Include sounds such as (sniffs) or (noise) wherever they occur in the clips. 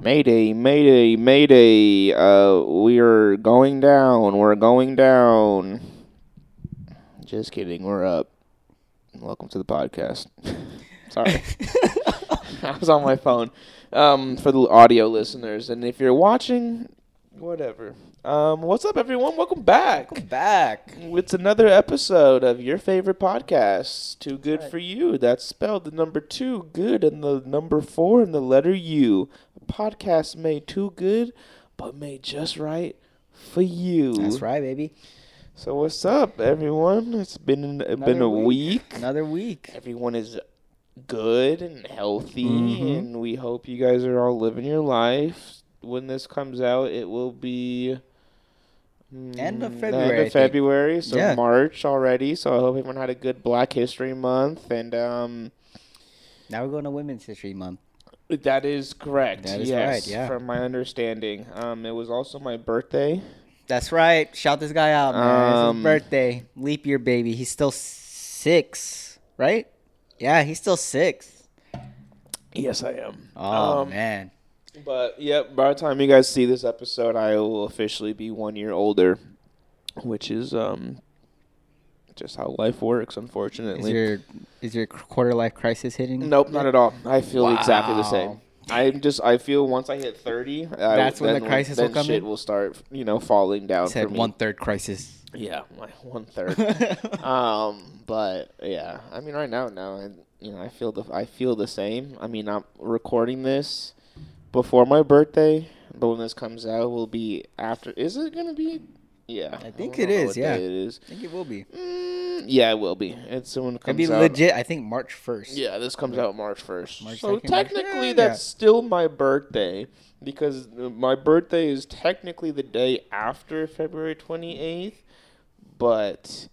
Mayday, mayday, mayday. Uh, we're going down. We're going down. Just kidding. We're up. Welcome to the podcast. (laughs) Sorry. (laughs) I was on my phone. Um, for the audio listeners. And if you're watching, whatever. Um, what's up, everyone? Welcome back. Welcome back. It's another episode of your favorite podcast, Too Good right. for You. That's spelled the number two, good, and the number four, and the letter U. Podcast made too good, but made just right for you. That's right, baby. So what's up, everyone? It's been it's been a week. Another week. Everyone is good and healthy, Mhm. and we hope you guys are all living your life. When this comes out, it will be End of mm, February, End of. February, so Yeah. March already. So I hope everyone had a good Black History Month, and um, Now we're going to Women's History Month. That is correct. That is yes, right, yeah. From my understanding, um, it was also my birthday. That's right. Shout this guy out, man. it's Um, his birthday. Leap year, baby. He's still six, right? Yeah, he's still six. Yes, I am. Oh, Um, man. But yep, by the time you guys see this episode, I will officially be one year older, which is um just how life works, unfortunately. Is your, is your quarter life crisis hitting? nope, not at all. I feel exactly the same. I just I feel once I hit thirty, I, That's when the crisis then will come shit in? will start, you know, falling down Said one third crisis. Yeah, like one third. (laughs) um, but yeah, I mean, right now, now, I, you know, I feel the I feel the same. I mean, I'm recording this before my birthday, but when this comes out, will be after. Is it gonna be? Yeah, I think don't it is, yeah. it is. I think it will be. Mm, yeah, it will be. It's when it It'd be out. legit, I think, March 1st. Yeah, this comes out March first. So 2nd, technically, yeah, that's yeah. still my birthday because my birthday is technically the day after February twenty eighth, but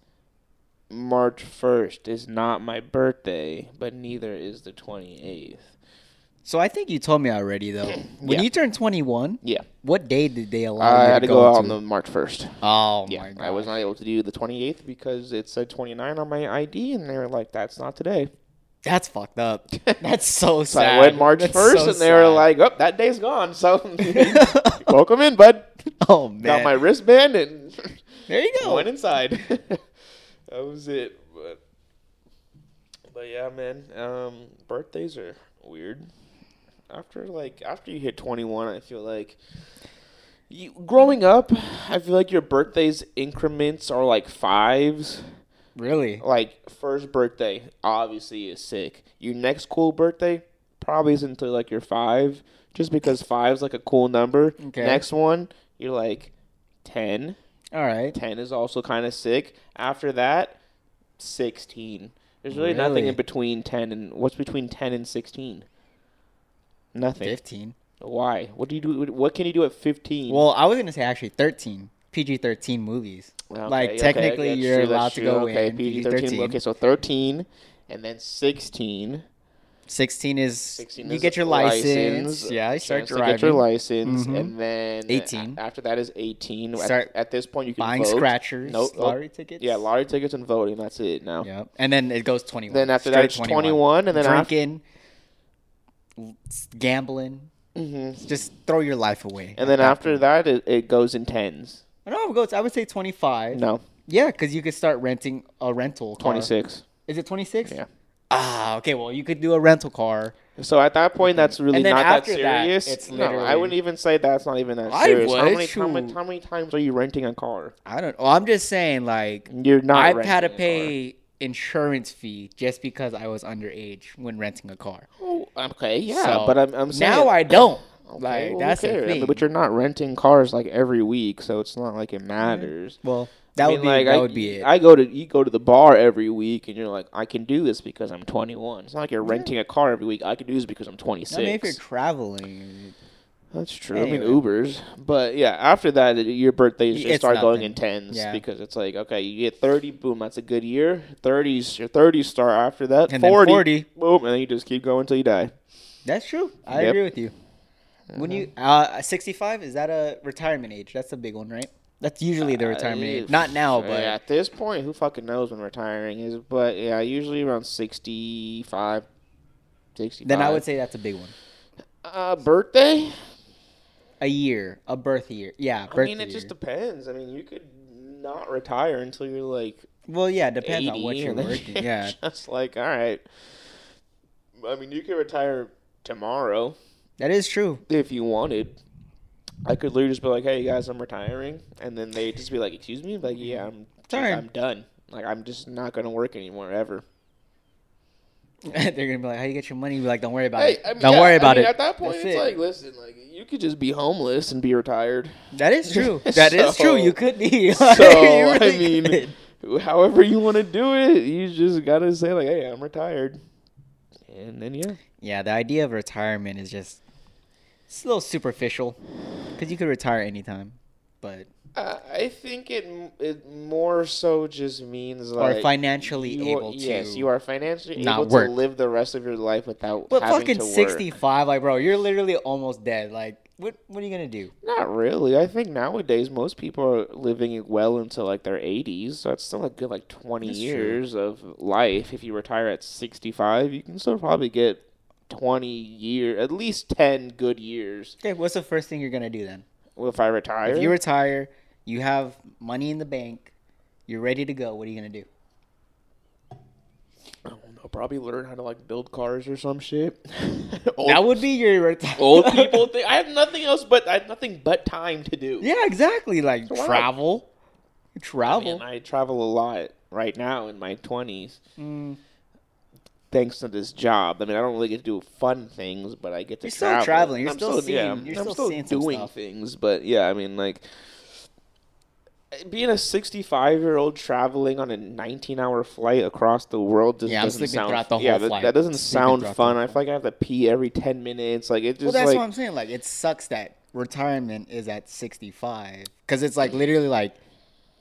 March first is not my birthday, but neither is the twenty eighth. So I think you told me already, though. When Yeah. you turned 21, Yeah, what day did they allow I you had to go out to? on the March first. Oh Yeah, my god! I was not able to do the twenty eighth because it said twenty nine on my ID, and they were like, "That's not today." That's fucked up. (laughs) That's so So sad. I went March That's first, so and they were like, "Oh, that day's gone." So (laughs) (laughs) welcome in, bud. "Oh man, Got my wristband and there you go." went inside. that was it. But, but yeah, man. Um, birthdays are weird. After like after you hit twenty one, I feel like you growing up. I feel like your birthdays increments are like fives. Really? Like first birthday, obviously is sick. Your next cool birthday probably isn't until like your five, just because five's like a cool number. Okay. Next one, you're like ten. All right. 10 is also kind of sick. After that, 16. There's really, nothing in between 10 and what's between 10 and 16? Nothing. 15. Why? What do you do? What can you do at 15? Well, I was gonna say actually 13. PG-13 movies. Okay, like, okay, technically that's you're true, allowed to go okay, in PG-13. PG-13. Okay, so 13 and then 16. 16 is 16 you is get your license. Yeah, you start driving. get your license, Mhm. and then 18. a- after that is 18. At- Start at, this point, you can buying vote. scratchers, oh, lottery tickets. Yeah, lottery tickets and voting. That's it now. Yep. And then it goes 21. Then after Straight that, it's 21, and then after, drinking, l- gambling. hmm Just throw your life away. and then after that, it, it goes in tens. No, it goes. I would say 25. No, Yeah, because you could start renting a rental car. 26. Is it 26? Yeah. Ah, okay. Well, you could do a rental car. So at that point, that's really not that after that, serious. it's no, I wouldn't even say that's not even that I serious. how, many, how, many, how many times are you renting a car? I don't. Well, I'm just saying, like, You're not. I've had to pay insurance fee just because I was underage when renting a car. Oh, okay, yeah, So, but I'm, I'm saying now I don't. Okay, like well, that's who the mean, thing. But you're not renting cars like every week, so it's not like it mm-hmm. matters. well, that I would be like, that I, would be it. I go to you go to the bar every week, and you're like, I can do this because I'm 21. It's not like you're renting a car every week. I can do this because I'm 26. I mean, if you're traveling, That's true. I mean, Ubers. But yeah, after that, your birthdays just It's start going in tens Yeah. because it's like, okay, you get 30, boom, that's a good year. 30s, your 30s start after that. And then 40, 40. boom, and then you just keep going until you die. that's true. I Yep. agree with you. When you uh 65 is that a retirement age? That's a big one, right? That's usually the retirement Uh, age. Not now, yeah, but at this point, who fucking knows when retiring is? But yeah, usually around 65, 65. then I would say that's a big one. Uh, birthday? A year, a birth year. Yeah, birth I mean, it year. just depends. I mean, you could not retire until you're like well, yeah, depends on what you're working. Yeah, (laughs) just like all right. I mean, you could retire tomorrow that is true. if you wanted. I could literally just be like, "Hey guys, I'm retiring," and then they just be like, "Excuse me?" Like, yeah, I'm Sorry. I'm done. Like, I'm just not gonna work anymore ever. (laughs) They're gonna be like, "How you get your money?" Be like, "Don't worry about Hey, it. I mean, Don't yeah, worry I about mean, it." At that point, That's it's it. like, listen, like you could just be homeless and be retired. That is true. (laughs) That is So- true. You could be. (laughs) So You I mean, could. however you want to do it, you just gotta say like, "Hey, I'm retired," and then yeah. yeah, the idea of retirement is just it's a little superficial because you could retire anytime, but Uh, I think it it more so just means or like financially you are- able to. Yes, you are financially not able work. to live the rest of your life without But fucking sixty-five, like bro, you're literally almost dead. Like, what? What are you gonna do? Not really. I think nowadays most people are living well into like their 80s. So it's still a good like 20 That's true. years of life. If you retire at 65, you can still probably get 20 year, at least 10 good years. Okay, what's the first thing you're gonna do then? Well, if I retire, If you retire, you have money in the bank, you're ready to go. What are you gonna do? I don't know, probably learn how to like build cars or some shit. (laughs) that would be your (laughs) old (laughs) people think I have nothing else but I have nothing but time to do. Yeah, exactly. Like not? travel, I travel. mean, I travel a lot right now in my 20s. Mm, thanks to this job. I mean, I don't really get to do fun things, but I get to You're still traveling. You're I'm still seeing- yeah, you're I'm still still doing stuff. things, but yeah, I mean, like being a 65 year old traveling on a 19 hour flight across the world just Yeah, doesn't sound. throughout the yeah, whole that, that doesn't sound fun. I feel like I have to pee every 10 minutes. Like it just well, that's like what I'm saying. Like, it sucks that retirement is at 65 because it's like literally like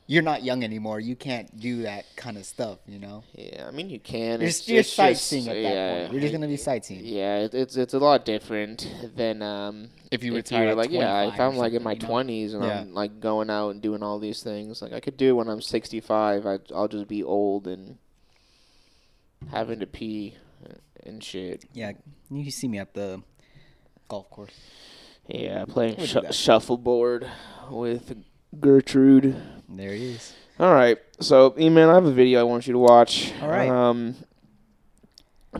you're not young anymore. You can't do that kind of stuff. You know, yeah. I mean, you can. you're, it's, you're it's just- sightseeing at that yeah, point. You're just gonna be sightseeing. Yeah, it's it's a lot different than um If you if retire were at like yeah, if I'm like in my something, you know? twenties and Yeah. I'm like going out and doing all these things, like I could do it when I'm 65. I I'll just be old and having to pee and shit. Yeah, you see me at the golf course. Yeah, playing We'll do shu- that. shuffleboard with Gertrude. There he is. All right, so E-Man, I have a video I want you to watch. All right. Um,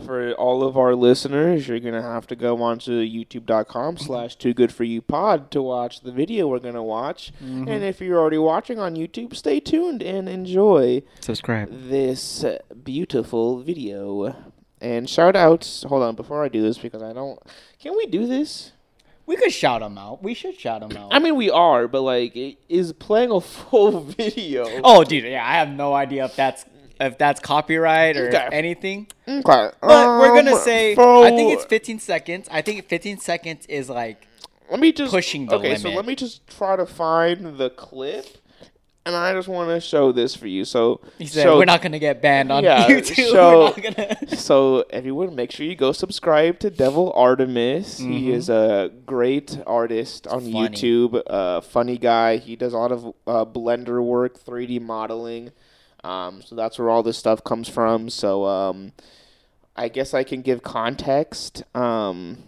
for all of our listeners, you're gonna have to go onto YouTube.com slash Too Good For You Pod to watch the video we're gonna watch. Mm-hmm. And if you're already watching on YouTube, stay tuned and enjoy Subscribe. this uh, beautiful video. And shout outs. Hold on, before I do this, because I don't. Can we do this? We could shout him out. We should shout him out. I mean, we are, but like, it is playing a (laughs) full video. oh, dude, yeah, I have no idea if that's if that's copyright or Okay. anything. Okay. But we're gonna um, say so- I think it's 15 seconds. I think 15 seconds is like Let me just pushing the okay. So let me just try to find the clip, and I just want to show this for you. So he said so, we're not gonna get banned on yeah, YouTube. (laughs) so- we're not gonna. (laughs) So everyone, make sure you go subscribe to Devil Artemis. He Mhm. is a great artist on Funny. YouTube. Uh, funny guy. He does a lot of uh, Blender work, 3D modeling. Um, so that's where all this stuff comes from. So um, I guess I can give context. Um,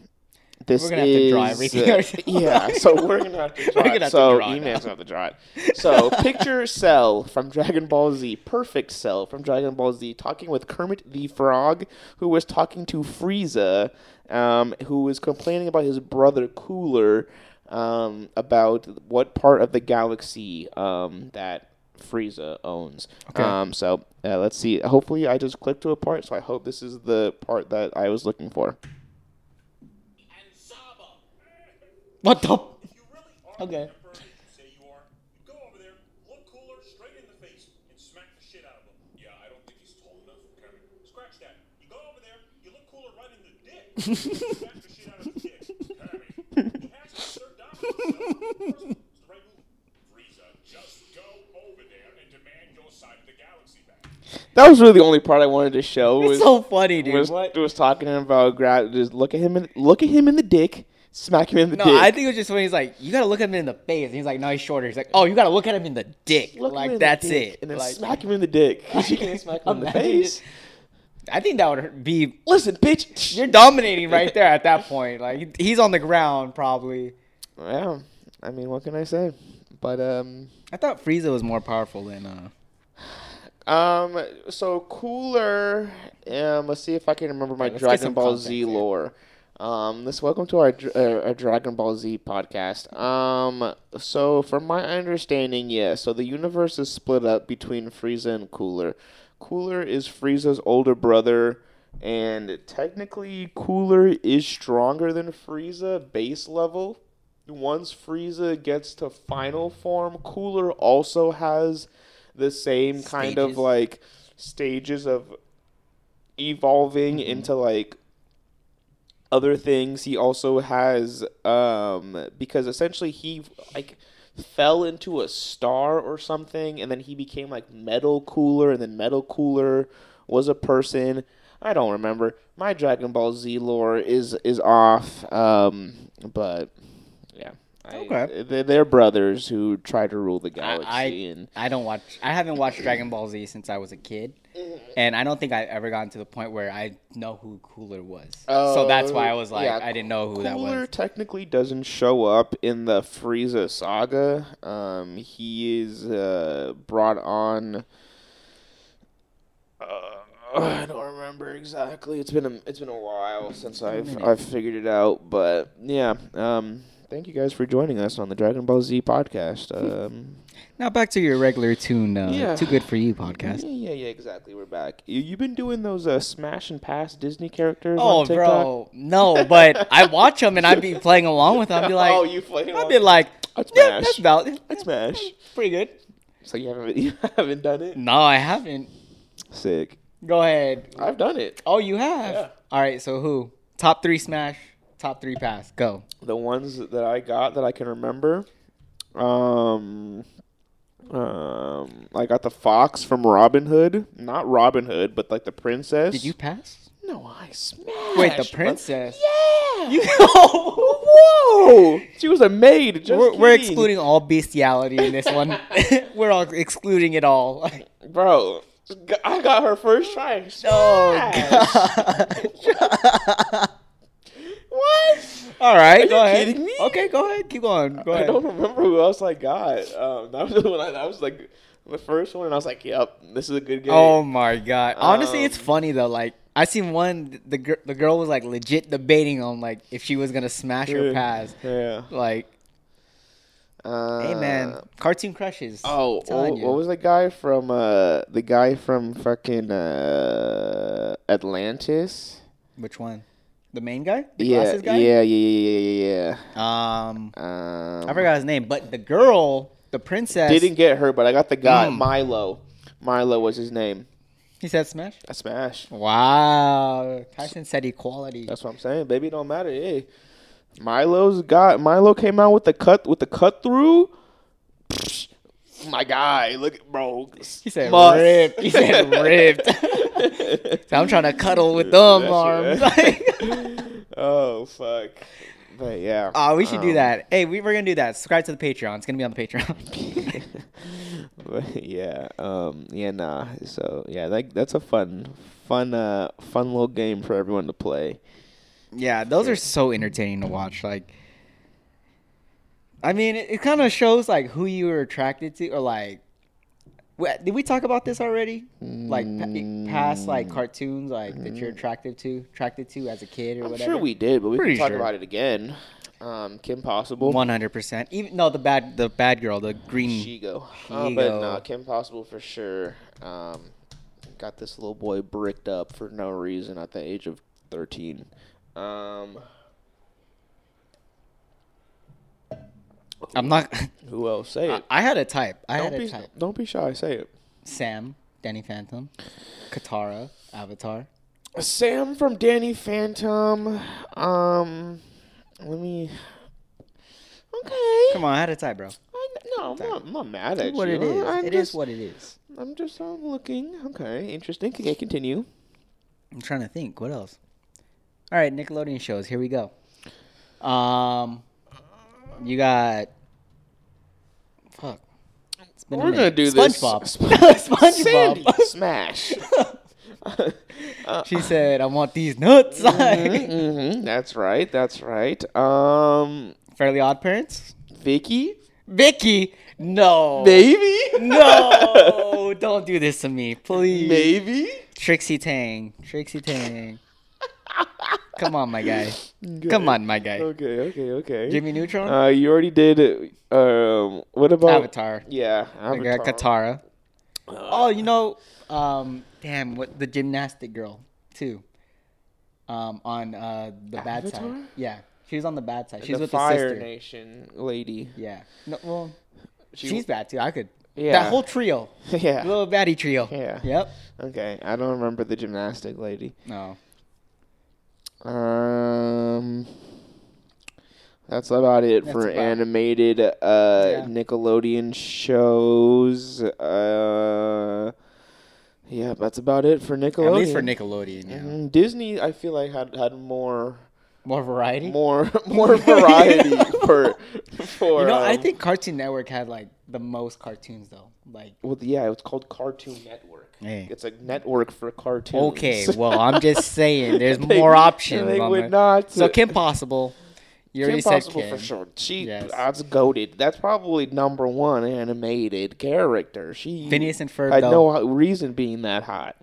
this We're gonna have to draw everything uh, (laughs) yeah, (laughs) (laughs) so we're gonna have to draw. We're it. gonna have to so draw it now. gonna have to draw it. So picture Cell from Dragon Ball Z, perfect Cell from Dragon Ball Z, talking with Kermit the Frog, who was talking to Frieza, um, who was complaining about his brother Cooler, um, about what part of the galaxy um, that Frieza owns. Okay. Um, so uh, let's see. Hopefully, I just clicked to a part. So I hope this is the part that I was looking for. and Saba. What the? You really are Okay. the person you say you are. You go over there, look Cooler, straight in the face, and smack the shit out of him. Yeah, I don't think he's tall enough, Kevin. Scratch that. You go over there, you look Cooler right in the dick. (laughs) smack the shit out of his dick. Kevin. He has to assert dominance. so, of course, it's the right move. Frieza, just go over there and demand your side of the galaxy back. That was really the only part I wanted to show. It's Was, so funny, dude. was, what? was talking about grab. Just look at him. In, look at him in the dick. Smack him in the No, dick. I think it was just when he's like, you gotta look at him in the face. And he's like, no, he's shorter. He's like, oh, you gotta look at him in the dick. Look like that's it. And then like, smack him in the dick. (laughs) (laughs) you can't smack him in the face. I think that would be. Listen, bitch. You're dominating right there at that point. Like he's on the ground probably. yeah. I mean, what can I say? But um, I thought Frieza was more powerful than uh. um, so Cooler. Um, let's see if I can remember my Yeah, Dragon Ball Z here. Um, this welcome to our, uh, our Dragon Ball Z podcast. Um, so from my understanding, yeah. So the universe is split up between Frieza and Cooler. Cooler is Frieza's older brother, and technically Cooler is stronger than Frieza base level. Once Frieza gets to final form, Cooler also has the same kind of like stages of evolving Mm-hmm. into like other things. He also has um because essentially he like fell into a star or something and then he became like Metal Cooler and then Metal Cooler was a person. I don't remember. My Dragon Ball Z lore is is off. Um but yeah. Okay. They're, they're brothers who try to rule the I, galaxy I, and I don't watch. I haven't watched Dragon Ball Z since I was a kid, and I don't think I've ever gotten to the point where I know who Cooler was. so that's why I was like, yeah, I didn't know who that was. Cooler technically doesn't show up in the Frieza saga. Um, he is uh, brought on. Uh, (sighs) I don't remember exactly. It's been a it's been a while since I've. I've figured it out, but yeah. Um, thank you guys for joining us on the Dragon Ball Z podcast. (laughs) Um, Now back to your regular tune. Uh, Yeah. Too good for you podcast. yeah, yeah, yeah, exactly. We're back. You you've been doing those uh, smash and pass Disney characters Oh, on TikTok? bro, no, but I watch them and I'd be playing along with them. I'd be (laughs) like, oh, you play? I'd be like, That's yeah, Smash. that's about That's Smash. pretty good. So you haven't (laughs) you haven't done it? No, I haven't. Sick. Go ahead. I've done it. Oh, you have. Yeah. All right. So who? Top three smash. Top three pass. Go. The ones that I got that I can remember. Um um I got the fox from Robin Hood. Not Robin Hood, but like the princess. Did you pass? No, I smashed. Wait, the princess. Yeah. You. (laughs) (laughs) Whoa! She was a maid. Just we're, we're kidding. excluding all bestiality in this one. (laughs) we're all excluding it all. Bro, I got her first try. Oh Smash. god. What? all right, Are go you ahead. kidding me? Okay, go ahead. Keep going. Go I ahead. don't remember who else I got. Um, that was the one. I, that was like the first one, and I was like, "Yep, this is a good game." Oh my god. Honestly, it's Um, funny though. Like I seen one. The gir- the girl was like legit debating on like if she was gonna smash Yeah. pass. Yeah. Like, Uh, hey man, cartoon crushes. Oh, what was the guy from? Uh, the guy from fucking uh, Atlantis. Which one? The main guy? The yeah, glasses guy? yeah, yeah, yeah, yeah, yeah. Um, um, I forgot his name, but the girl, the princess. Didn't get her, but I got the guy Mm. Milo. Milo was his name. He said smash. I smash. Wow. Tyson said equality. That's what I'm saying. Baby, it don't matter. Hey, Milo's got Milo came out with the cut with the cut through. Psh, My guy, look, bro. He said Must. ripped. He said (laughs) ripped. So (laughs) I'm trying to cuddle with them That's arms. right. (laughs) oh fuck. But yeah. Oh, we should do um, that. Hey, we, we're gonna do that. Subscribe to the Patreon. It's gonna be on the Patreon. But yeah. Um. Yeah. Nah. So yeah. That that's a fun, fun, uh, fun little game for everyone to play. yeah, those are so entertaining to watch. Like, I mean, it, it kind of shows like who you were attracted to, or like, wh- did we talk about this already? Like pa- past like cartoons, like that you're attracted to, attracted to as a kid or I'm whatever. sure we did, but we Pretty can talk sure. about it again. Um. Kim Possible. One hundred percent. Even no, the bad, the bad girl, the green. Shego. Uh, but Shego. no, Kim Possible for sure. Um, got this little boy bricked up for no reason at the age of 13. Um, I'm not. who else? Say it. I had a type. I don't had a be type. don't be shy. Say it. Sam, Danny Phantom, Katara, Avatar. Sam from Danny Phantom. Um, let me. Okay. Come on, I had a type, bro. I, no, I'm not, I'm not mad at what you. it is. I'm It is just, what it is. I'm just um, looking. Okay, interesting. Okay, continue. I'm trying to think. What else? All right, Nickelodeon shows. Here we go. Um, you got. Fuck. It's been We're gonna minute. do this. (laughs) SpongeBob. Sandy, SpongeBob. smash. (laughs) she said, "I want these nuts." hmm that's right. That's right. Um, Fairly Odd Parents. Vicky? Vicky. No. Maybe? No. (laughs) Don't do this to me, please. Maybe? Trixie Tang. Trixie Tang. Come on, my guy. (laughs) Come on, my guy. Okay, okay, okay. Jimmy Neutron. Uh, you already did. Um, what about Avatar. Yeah, I Avatar. got Katara. Oh, you know, um, damn, what the gymnastic girl too. Um, on uh the bad Avatar? side. Yeah, she was on the bad side. She's the with Fire the sister. Nation lady. Yeah. No, well, She- she's bad too. I could. Yeah. That whole trio, (laughs) yeah. little baddie trio. Yeah. Yep. Okay, I don't remember the gymnastic lady. No. Um, that's about it That's for about- animated uh Yeah. Nickelodeon shows. Uh, yeah, that's about it for Nickelodeon. At least for Nickelodeon, yeah. Mhm. Disney, I feel like had had more More variety. more (laughs) more variety (laughs) for for. you know, I um, think Cartoon Network had like the most cartoons though. Like, Well, yeah, it's called Cartoon Network. Hey. It's a network for cartoons. okay, (laughs) well, I'm just saying, there's They- more options. They would not. So (laughs) Kim Possible. You Kim Possible said for sure. She Yes. that's goaded. That's probably number one animated character. She Phineas and Ferb, had though. no reason being that hot.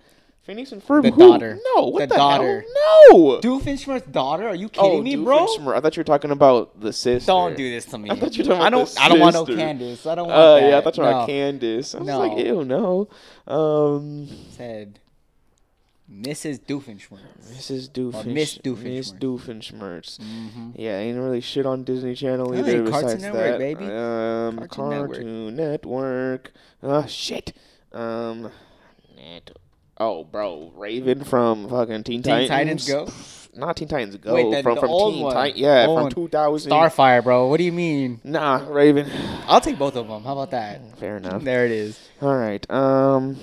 Phineas and Ferb. The who? daughter. No, what The the, daughter. Hell? No. Doofenshmirtz's daughter? Are you kidding oh, me, bro? Doofenshmirtz. I thought you were talking about the sister. Don't do this to me. I thought you were talking I about don't. the I don't want no sister. Candace. I don't want Oh that. yeah, I thought you were no. about Candace. I was No. like, ew, no. Um, Said Mrs. Doofenshmirtz. Mrs. Doofenshmirtz. Miss Miss Doofenshmirtz. Doofenshmirtz. Mm-hmm. Yeah, ain't really shit on Disney Channel Hey, either. Cartoon besides Network, that, baby. Um, Cartoon Cartoon Network. Ah, shit. Um, net. Oh, bro, Raven from fucking Teen, Teen Titans. Titans Go? Not Teen Titans Go. Wait, the- from the from old Teen one. Titans. Yeah, Old from one. 2000. Starfire, bro. What do you mean? Nah, Raven. I'll take both of them. How about that? Fair enough. There it is. All right. Um,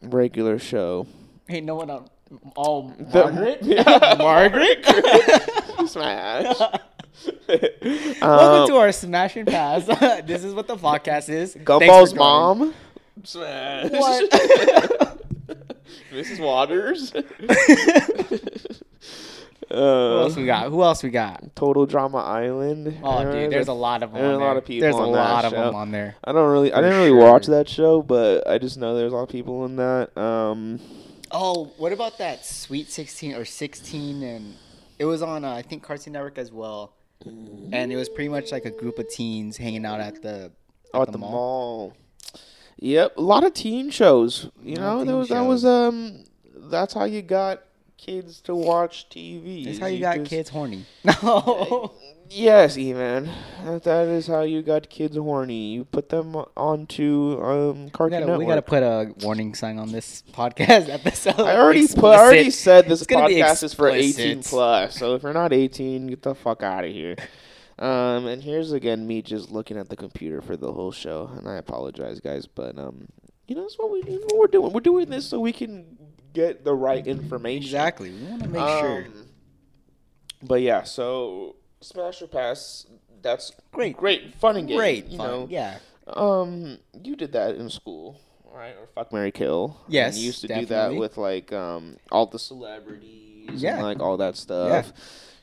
regular show. Hey, no one on. Oh, The- Margaret. (laughs) Yeah. Margaret. (laughs) Smash. (laughs) Welcome Um, to our Smash and Pass. this is what the podcast is. Thanks for Gumball's joining. mom. Smash. What? Mrs. Waters. (laughs) Who uh, else we got? Who else we got? Total Drama Island. Oh, Uh, dude, there's a lot of them. there's a lot of people There's a lot of show. them on there. I don't really, I didn't really sure. watch that show, but I just know there's a lot of people in that. Um, Oh, what about that Sweet 16 or 16? And it was on, uh, I think, Cartoon Network as well. And it was pretty much like a group of teens hanging out at the, oh, at the mall. Yep, a lot of teen shows. You know, that was that was um, that's how you got kids to watch TV. That's how you got just- kids horny. (laughs) No. Yes, E-Man. That, that is how you got kids horny. You put them onto um, We Cartoon gotta, we gotta Network. put a warning sign on this podcast (laughs) episode. I already put. I already said this It's gonna be podcast is for 18 plus. So if you're not 18, get the fuck out of here. (laughs) Um, and here's again me just looking at the computer for the whole show, and I apologize, guys, but um, you know that's what we what we're doing. We're doing this so we can get the right information. Exactly. We want to make sure. Um, But yeah, so Smash or Pass. That's Great. great, fun and game. Great. you fun. know. Yeah. Um, you did that in school, right? Or fuck Mary Kill. Yes, and you used to do that with like um all the celebrities, Yeah. and like all that stuff.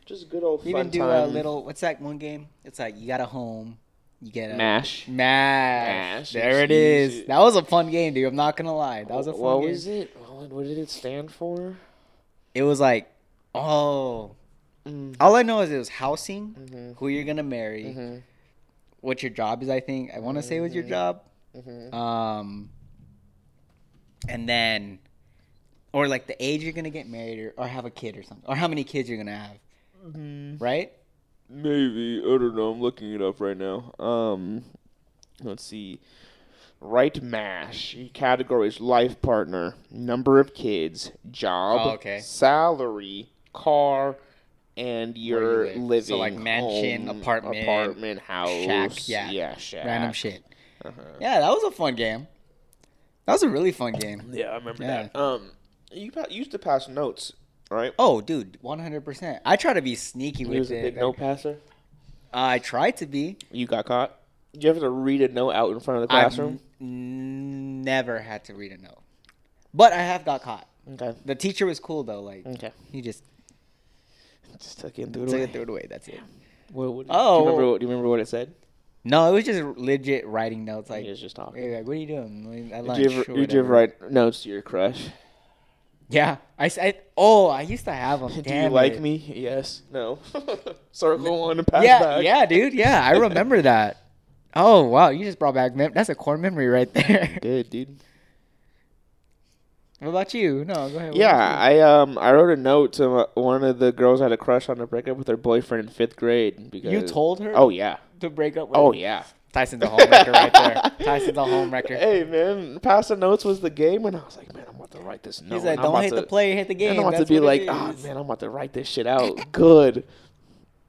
Just good old We fun even do time. a little. What's that one game? It's like you got a home. You get a mash. Mash. Mash, There it That was a fun game, dude. I'm not gonna lie. That was a fun what game. was it? What, what did it stand for? It was like, oh, Mm. all I know is it was housing, Mhm. who you're gonna marry, Mhm. what your job is. I think I want to say was your Mhm. job. Mhm. Um, and then, or like the age you're gonna get married or, or have a kid or something, or how many kids you're gonna have, Mhm. right? Maybe I don't know. I'm looking it up right now. Um, let's see. Right mash categories: life partner, number of kids, job, Oh, okay. salary, car, and your live. So, like, mansion, home, apartment, apartment, house, shack, yeah. yeah, shack. Random shit. Uh-huh. Yeah, that was a fun game. That was a really fun game. Yeah, I remember Yeah. that. Um, you pa- used to pass notes, right? Oh, dude, 100%. I try to be sneaky You with was a it. big note passer. I try to be. You got caught. Did you have to read a note out in front of the I've classroom? n- never had to read a note. But I have got caught. Okay. The teacher was cool though. Like Okay. he just Just took it and threw it took away. it, threw it away. That's it. What, what, Oh. do you, oh. remember, what- do you remember what it said? No, it was just legit writing notes. Like, he was just talking. like, what are you doing? Like, at Did you ever, or did you ever write notes to your crush? Yeah, I said. oh, I used to have them. (laughs) Do you like me? Yes. No. (laughs) Circle one and pass yeah, back. yeah, dude. Yeah, I (laughs) remember that. Oh wow, you just brought back mem- that's a core memory right there. Good, dude. what about you? No, go ahead. what Yeah, I um I wrote a note to one of the girls I had a crush on to break up with her boyfriend in fifth grade because you? told her. Oh yeah. to break up. with her. Oh yeah. Tyson's a home wrecker right there. (laughs) Tyson's a home wrecker. Hey man, passing notes was the game, and I was like, man, I'm about to write this note. He's like, and I'm don't about hit to, the play, hit the And game. I'm about to be like, oh man, I'm about to write this shit out. (laughs) Good.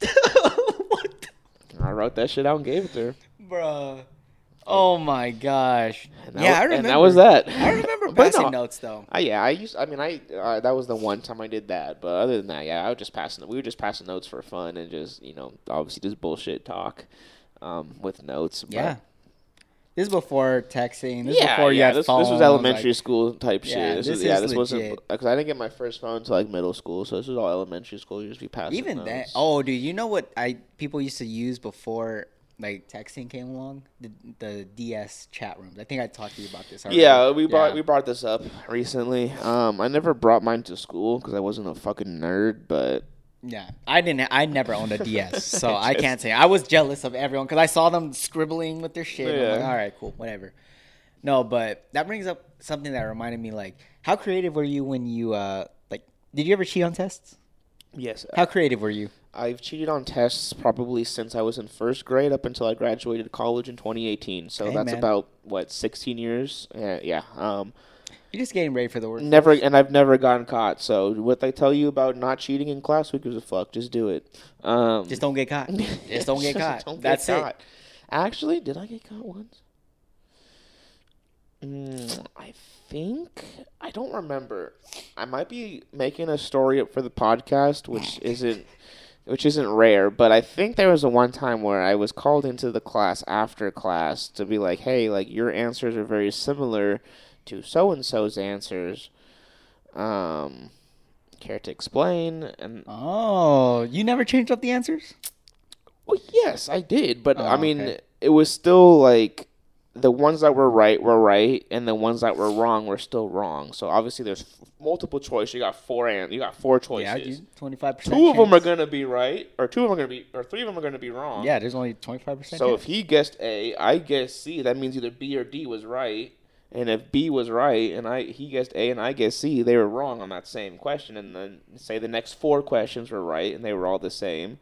what, I wrote that shit out and gave it to her. bruh? Oh my gosh. And that yeah, wa- I remember. And that was that. I remember (laughs) passing no, notes though. I, yeah, I used. I mean, I uh, that was the one time I did that. But other than that, yeah, I was just passing. We were just passing notes for fun and just you know, obviously just bullshit talk, um, with notes. But Yeah. This is before texting. This is yeah, before yeah. This, this was elementary like- school type shit. Yeah, this, this was, yeah, is this wasn't because I didn't get my first phone until like middle school, so this was all elementary school. You just be passing. Even then, oh, dude, you know what I people used to use before like texting came along? The the DS chat rooms. I think I talked to you about this. Already. Yeah, we brought Yeah. we brought this up recently. Um, I never brought mine to school because I wasn't a fucking nerd, but Yeah, I didn't. I never owned a DS, (laughs) so I can't say I was jealous of everyone because I saw them scribbling with their shit. I'm like, all right, cool, whatever. No, but that brings up something that reminded me. Like, how creative were you when you uh like? Did you ever cheat on tests? yes, How creative were you? I've cheated on tests probably since I was in first grade up until I graduated college in 2018. So Hey, that's man. about what 16 years. Yeah, yeah. Um, You're just getting ready for the work. never, and I've never gotten caught. So what they tell you about not cheating in class, who gives a fuck? Just do it. Um, Just don't get caught. Just don't get (laughs) caught. don't get That's caught. Actually, did I get caught once? Mm, I think I don't remember. I might be making a story up for the podcast, which isn't which isn't rare, but I think there was a one time where I was called into the class after class to be like, "Hey, like your answers are very similar to so and so's answers." Um, care to explain? And. Oh, you never changed up the answers? Well, yes, I did, but Oh, I mean, okay. it was still like the ones that were right were right, and the ones that were wrong were still wrong. So obviously, there's f- multiple choice. You got four and you got four choices. Yeah. Twenty five percent. Two of them are gonna be right, or two of them are gonna be, or three of them are gonna be wrong. Yeah, there's only twenty five percent. So if he guessed A, I guessed C. That means either B or D was right. And if B was right and I he guessed A and I guessed C, they were wrong on that same question. And then say the next four questions were right and they were all the same.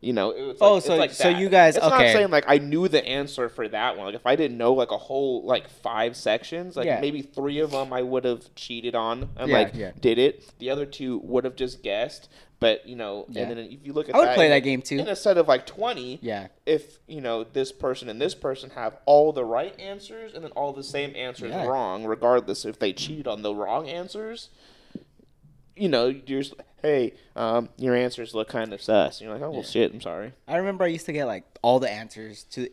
You know, Oh, like, it's so- like so that. you guys- It's not okay. saying like I knew the answer for that one. Like if I didn't know like a whole like five sections, like Yeah. maybe three of them I would have cheated on and Yeah, like yeah. did it. The other two would have just guessed. But you know, and then if you look at I would that play that game too. In a set of like twenty, yeah, if you know this person and this person have all the right answers and then all the same answers wrong, regardless if they cheated on the wrong answers. You know, you're just hey, um, your answers look kind of sus. You're like, oh well, shit, I'm sorry. I remember I used to get like all the answers to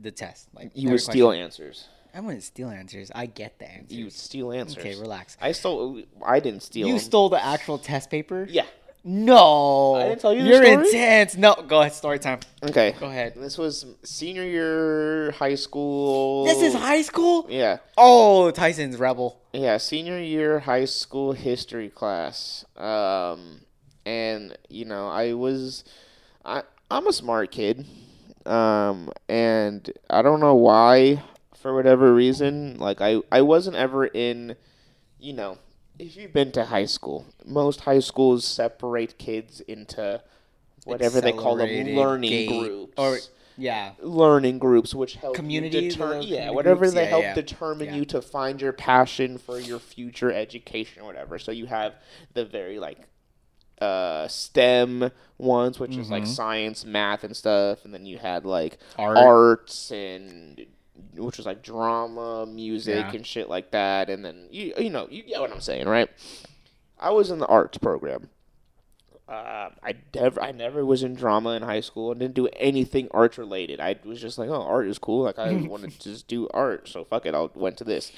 the test. Like You every would steal question. answers. I wouldn't steal answers. I get the answers. You would steal answers. okay, relax. I stole. I didn't steal. You 'em. stole the actual test paper? Yeah. No. I didn't tell you You're intense. No, go ahead. Story time. Okay. Go ahead. This was senior year high school. This is high school. Yeah. Oh, Tyson's rebel. Yeah, senior year high school history class. Um, and you know, I was, I I'm a smart kid, um, and I don't know why, for whatever reason, like I I wasn't ever in, you know, if you've been to high school, most high schools separate kids into whatever they call them learning gate- groups Or yeah. learning groups which help Community, deter- yeah whatever groups? they Yeah, help yeah. determine Yeah. you to find your passion for your future education or whatever so you have the very like uh STEM ones which is like Mhm. science math and stuff and then you had like Art. arts and which was like drama music Yeah. and shit like that and then you you know you get what I'm saying right I was in the arts program uh, I never, I never was in drama in high school and didn't do anything arts related. I was just like, oh, art is cool. Like I (laughs) wanted to just do art, so fuck it. I went to this.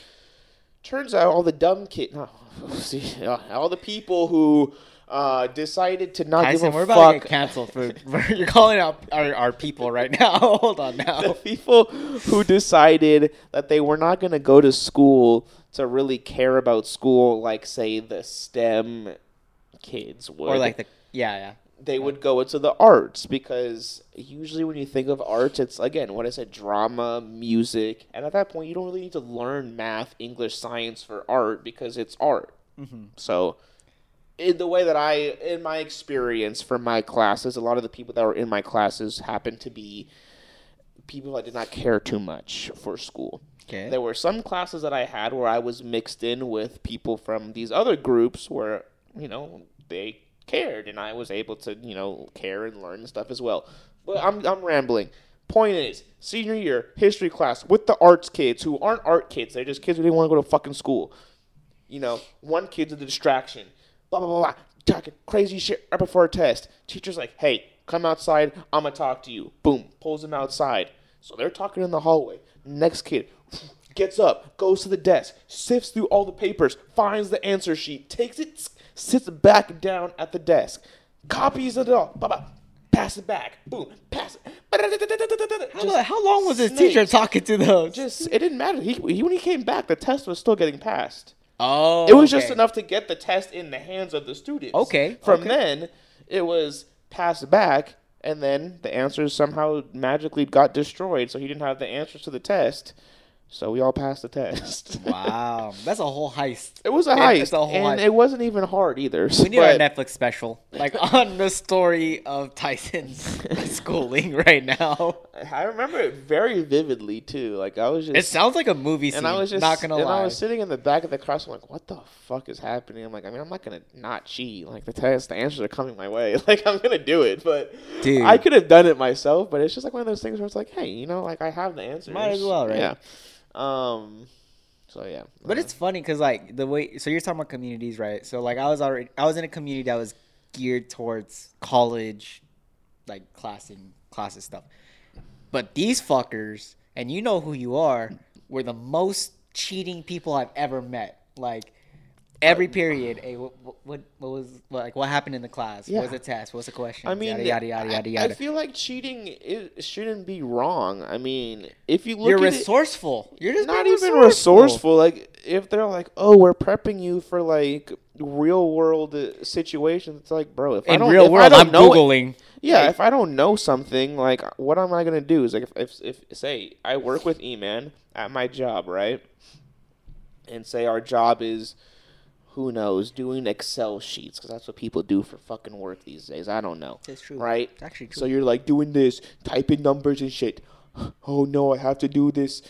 turns out all the dumb kid, no, (laughs) see, all the people who uh, decided to not Tyson, give a we're about fuck. to get canceled (laughs) for, you're calling out our, our people right now. (laughs) Hold on now. the people who decided that they were not going to go to school to really care about school, like say the STEM kids would, Or like the yeah yeah. they would go into the arts because usually when you think of arts, it's again what I said, drama, music, and at that point you don't really need to learn math, English, science for art because it's art. So. In the way that I, in my experience from my classes, a lot of the people that were in my classes happened to be people that did not care too much for school. Okay. There were some classes that I had where I was mixed in with people from these other groups where, you know, they cared and I was able to, you know, care and learn stuff as well. But I'm, I'm rambling. Point is, senior year, history class with the arts kids who aren't art kids, they're just kids who didn't want to go to fucking school. You know, one kid's a distraction. Blah, blah, blah, blah. Talking crazy shit right before a test. Teacher's like, hey, come outside. I'm to talk to you. Boom. Pulls him outside. So they're talking in the hallway. Next kid (sniffs) gets up, goes to the desk, sifts through all the papers, finds the answer sheet, takes it, sits back down at the desk, copies it all. Blah, blah. Pass it back. Boom. Pass it. How, lo- how long was this teacher talking to those? Just it didn't matter. He, he when he came back, the test was still getting passed. Oh, It was just enough to get the test in the hands of the students. Okay, From okay. then, it was passed back, and then the answers somehow magically got destroyed, so he didn't have the answers to the test. So we all passed the test. (laughs) Wow, that's a whole heist. it was a It- heist, it's a whole and heist. it wasn't even hard either. We need but- Netflix special, like (laughs) on the story of Tyson's (laughs) schooling right now. I remember it very vividly too. Like I was just It sounds like a movie scene. and I was just not gonna and lie. I was sitting in the back of the class. I'm like, what the fuck is happening? I'm like, I mean, I'm not gonna not cheat. Like the test, the answers are coming my way. Like I'm gonna do it, but Dude. I could have done it myself. But it's just like one of those things where it's like, hey, you know, like I have the answers. Might as well, right? Yeah. Um. So yeah. But it's funny because like the way so you're talking about communities, right? So like I was already I was in a community that was geared towards college, like class classing classes stuff. But these fuckers, and you know who you are, were the most cheating people I've ever met. Like every period, hey, what what, what was like what happened in the class? Yeah. What was the test? What's the question? I mean, yada yada yada I- yada I, yada. feel like cheating is, shouldn't be wrong. I mean, if you look You're at it, resourceful. You're just not even resourceful. Like if they're like, "Oh, we're prepping you for like real world uh, situations," it's like, bro, if I In don't, real if I world, don't I'm know it- googling. yeah, if I don't know something, like, what am I gonna do? Is like, if, if, if say I work with E-Man at my job, right, and say our job is, who knows, doing Excel sheets because that's what people do for fucking work these days. I don't know. It's true. right? It's actually So you're like doing this, typing numbers and shit. (sighs) Oh no, I have to do this,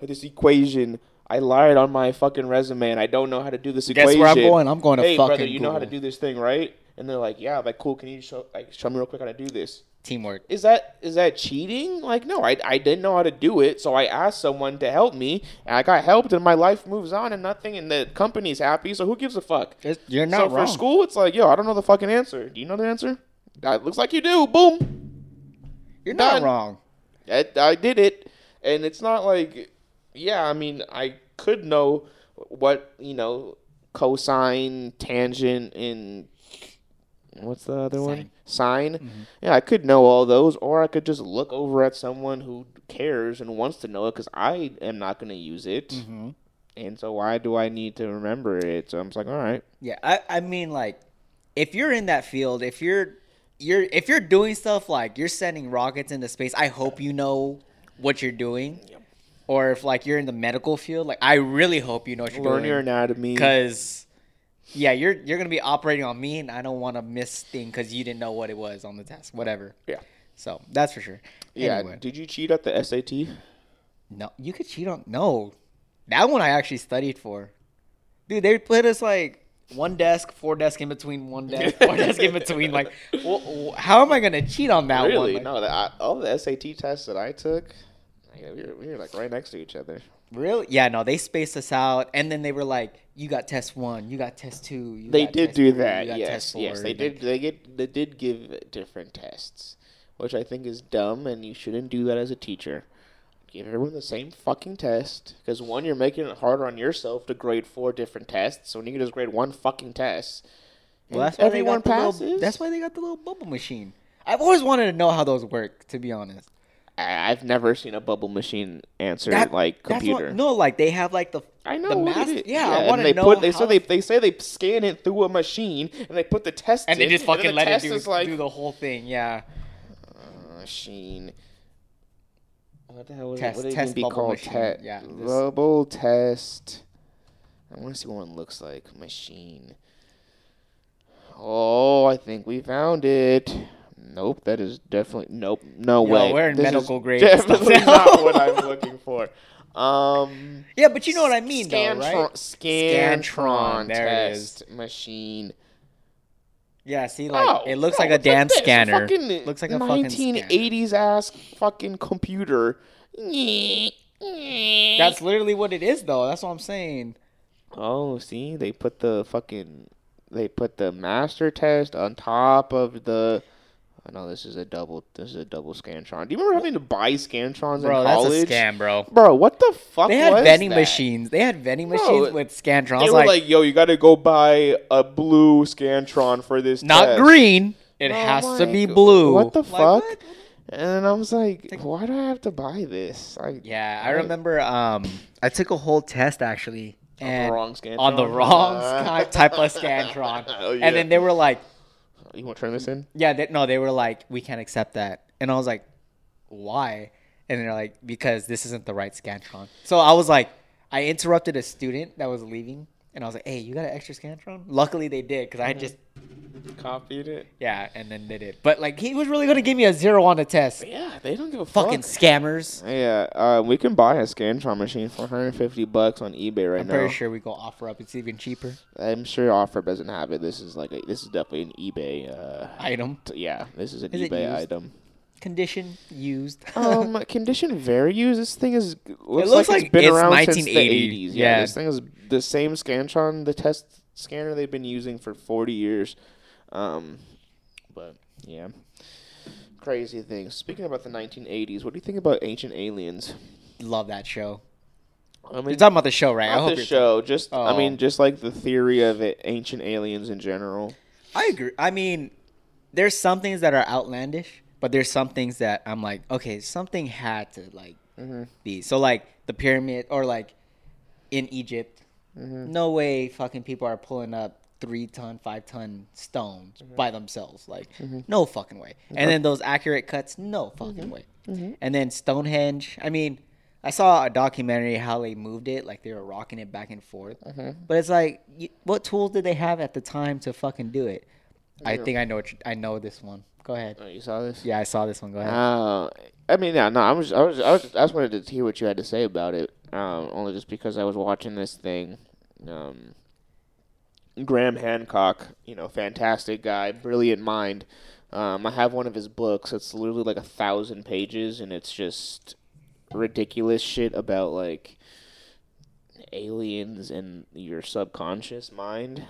this equation. I lied on my fucking resume and I don't know how to do this Guess equation. where I'm going? I'm going to hey, fucking brother, you know how to do this thing, right? And they're like, yeah, like cool. Can you show like show me real quick how to do this? Teamwork. Is that is that cheating? Like, no, I, I didn't know how to do it, so I asked someone to help me, and I got helped, and my life moves on, and nothing, and the company's happy. So who gives a fuck? It's- you're so not for school, it's like, yo, I don't know the fucking answer. Do you know the answer? That looks like you do. Boom. You're not Done. wrong. I, I did it, and it's not like, yeah. I mean, I could know what you know, cosine, tangent, and what's the other one? Sine. Yeah, I could know all those, or I could just look over at someone who cares and wants to know it, because I am not going to use it. Mm-hmm. And so why do I need to remember it? So I'm just like, all right. Yeah, I, I mean like if you're in that field, if you're you're if you're doing stuff like you're sending rockets into space, I hope you know what you're doing. Or if like you're in the medical field, like I really hope you know what you're Learn doing. your anatomy. Because yeah, you're you're gonna be operating on me, and I don't want to miss thing because you didn't know what it was on the test, whatever. Yeah. So that's for sure. Yeah. Anyway. Did you cheat at the SAT? No, you could cheat on no. That one I actually studied for. Dude, they put us like one desk, four desk in between one desk, (laughs) four desk in between. Like, wh- how am I gonna cheat on that really? one? Like, no, all the SAT tests that I took, we, were, we were like right next to each other. Really? Yeah, no. They spaced us out, and then they were like, "You got test one, you got test two. You They did do three, that. you got Yes, test four," yes, they did. They get they did give different tests, which I think is dumb, and you shouldn't do that as a teacher. give everyone the same fucking test. Because one, you're making it harder on yourself to grade four different tests. So when you can just grade one fucking test, Well, that's why everyone they got the passes. Little, that's why they got the little bubble machine. I've always wanted to know how those work. To be honest, I've never seen a bubble machine answer That- like that's what- computer. no, like they have like the I know the mask. it is. Yeah, I and want to they know. Put, they how, so they they say they scan it through a machine and they put the test and they just fucking the let it test do, like do the whole thing. Yeah, uh, machine. What the hell would, Test- it, would it test even be bubble called? machine. Te- Yeah, this- bubble test. I want to see what one looks like. Machine. Oh, I think we found it. Nope, that is definitely nope. No Yo, way. we're in This medical grade stuff Definitely now. not what I'm looking for. (laughs) Um. yeah, but you know what I mean, though, Scantron, right? Scantron, Scantron, test machine. Yeah, see, like Oh, it looks no, like a damn this, scanner. Looks like a fucking 1980s ass fucking computer. That's literally what it is, though. That's what I'm saying. Oh, see, they put the fucking they put the master test on top of the. I know this is a double. This is a double scantron. Do you remember having to buy scantrons Bro, in that's a scam, bro. Bro, what the fuck? They had was vending that? machines. They had vending Bro, machines with scantrons. They were like, like, "Yo, you got to go buy a blue scantron for this." not test." green. It Oh has to be blue. What the Like, fuck? what? And I was like, why do I have to buy this? I, Yeah, I remember. Um, I took a whole test actually, On and the wrong scantron. on the wrong (laughs) Uh, type of scantron. (laughs) Oh, yeah. And then they were like, you want to turn this in? "Yeah, they, no." They were like, "We can't accept that," and I was like, "Why?" And they're like, "Because this isn't the right scantron." So I was like, I interrupted a student that was leaving, and I was like, "Hey, you got an extra scantron?" Luckily, they did because I had just Copied it. yeah, and then did it. But like, he was really gonna give me a zero on the test. Yeah, they don't give a Fucking fuck. scammers. Yeah, uh, we can buy a Scantron machine for 150 bucks on eBay right now. I'm pretty sure we go OfferUp. It's even cheaper. I'm sure Offer doesn't have it. This is like a, this is definitely an eBay. Uh, Item t- yeah, this is an Is eBay item. condition used. (laughs) Um, condition very used. This thing is looks, looks like, like it's been it's around since the 80s. Yeah, Yeah. this thing is the same Scantron, the test scanner they've been using for 40 years. Um, but yeah, crazy things. Speaking about the 1980s, what do you think about Ancient Aliens? Love that show. I mean, You're talking about the show, right? I hope the show. Just I Oh. mean, just like the theory of it, ancient aliens in general. I agree. I mean, there's some things that are outlandish, but there's some things that I'm like, okay, something had to like Mm-hmm. be. So like the pyramid, or like in Egypt, Mm-hmm. no way fucking people are pulling up three ton, five ton stones Mm-hmm. by themselves. Like, no fucking way. And then those accurate cuts, no fucking Mm-hmm. way. And then Stonehenge. I mean, I saw a documentary how they moved it, like they were rocking it back and forth. Mm-hmm. But it's like, what tools did they have at the time to fucking do it? I think I know. What I know this one. Go ahead. Oh, you saw this? Yeah, I saw this one. Go ahead. Uh, I mean, yeah, no, I was, I was, I was, I just wanted to hear what you had to say about it. Um, only just because I was watching this thing. Um, Graham Hancock, you know, fantastic guy, brilliant mind. Um, I have one of his books. It's literally like a thousand pages, and it's just ridiculous shit about like aliens and your subconscious mind.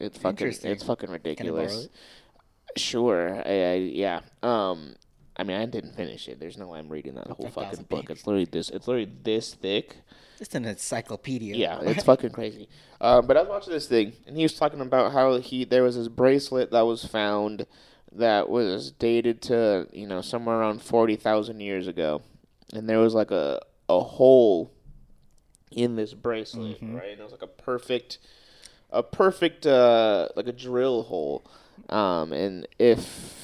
It's fucking, it's fucking ridiculous. it? Sure. I, I, yeah. Um. I mean, I didn't finish it. There's no way I'm reading that whole a fucking book. pages. It's literally this. It's literally this thick. Just an encyclopedia. Yeah, (laughs) it's fucking crazy. Um, but I was watching this thing, and he was talking about how he there was this bracelet that was found that was dated to you know somewhere around forty thousand years ago, and there was like a a hole in this bracelet, right? And it was like a perfect, a perfect uh like a drill hole, um, and if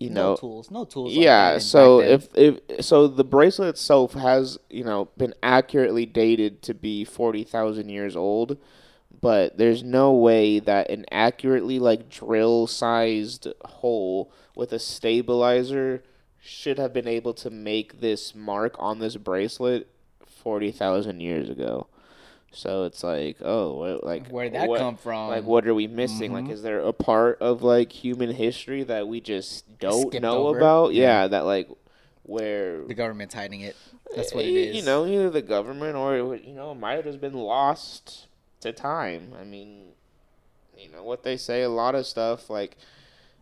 you no know tools. No tools. yeah so if if so the bracelet itself has you know been accurately dated to be 40,000 years old but there's no way that an accurately like drill sized hole with a stabilizer should have been able to make this mark on this bracelet 40,000 years ago so it's like oh what, like Where'd that what- come from? like what are we missing like mm-hmm. is there a part of like human history that we just don't Skipped know over? about Yeah. yeah that like where the government's hiding it. That's what it y- You know, either the government or you know, it might have just been lost to time. I mean, you know what they say. A lot of stuff like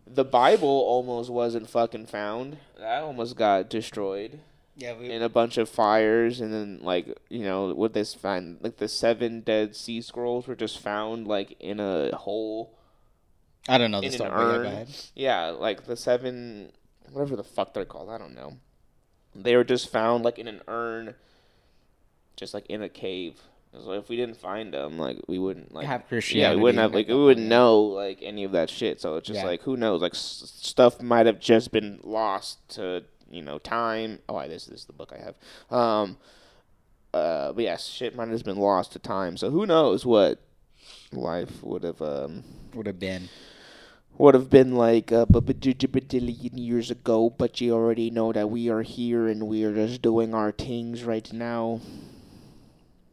the Bible almost wasn't fucking found. That almost got destroyed. Yeah, we, in a bunch of fires, and then like you know what this find like the seven dead sea scrolls were just found like in a hole I don't know the story. Yeah, urn. Yeah, like the seven, whatever the fuck they're called. I don't know. They were just found like in an urn, just like in a cave. So if we didn't find them, like we wouldn't like Have yeah, Christianity we wouldn't have like we wouldn't know like any of that shit. So it's just Yeah. like who knows? Like s- stuff might have just been lost to you know time. Oh, I this, this is the book I have. Um, uh, but yes, shit might have been lost to time. So who knows what life would have um Would have been. would have been like a billion years ago, but you already know that we are here and we are just doing our things right now.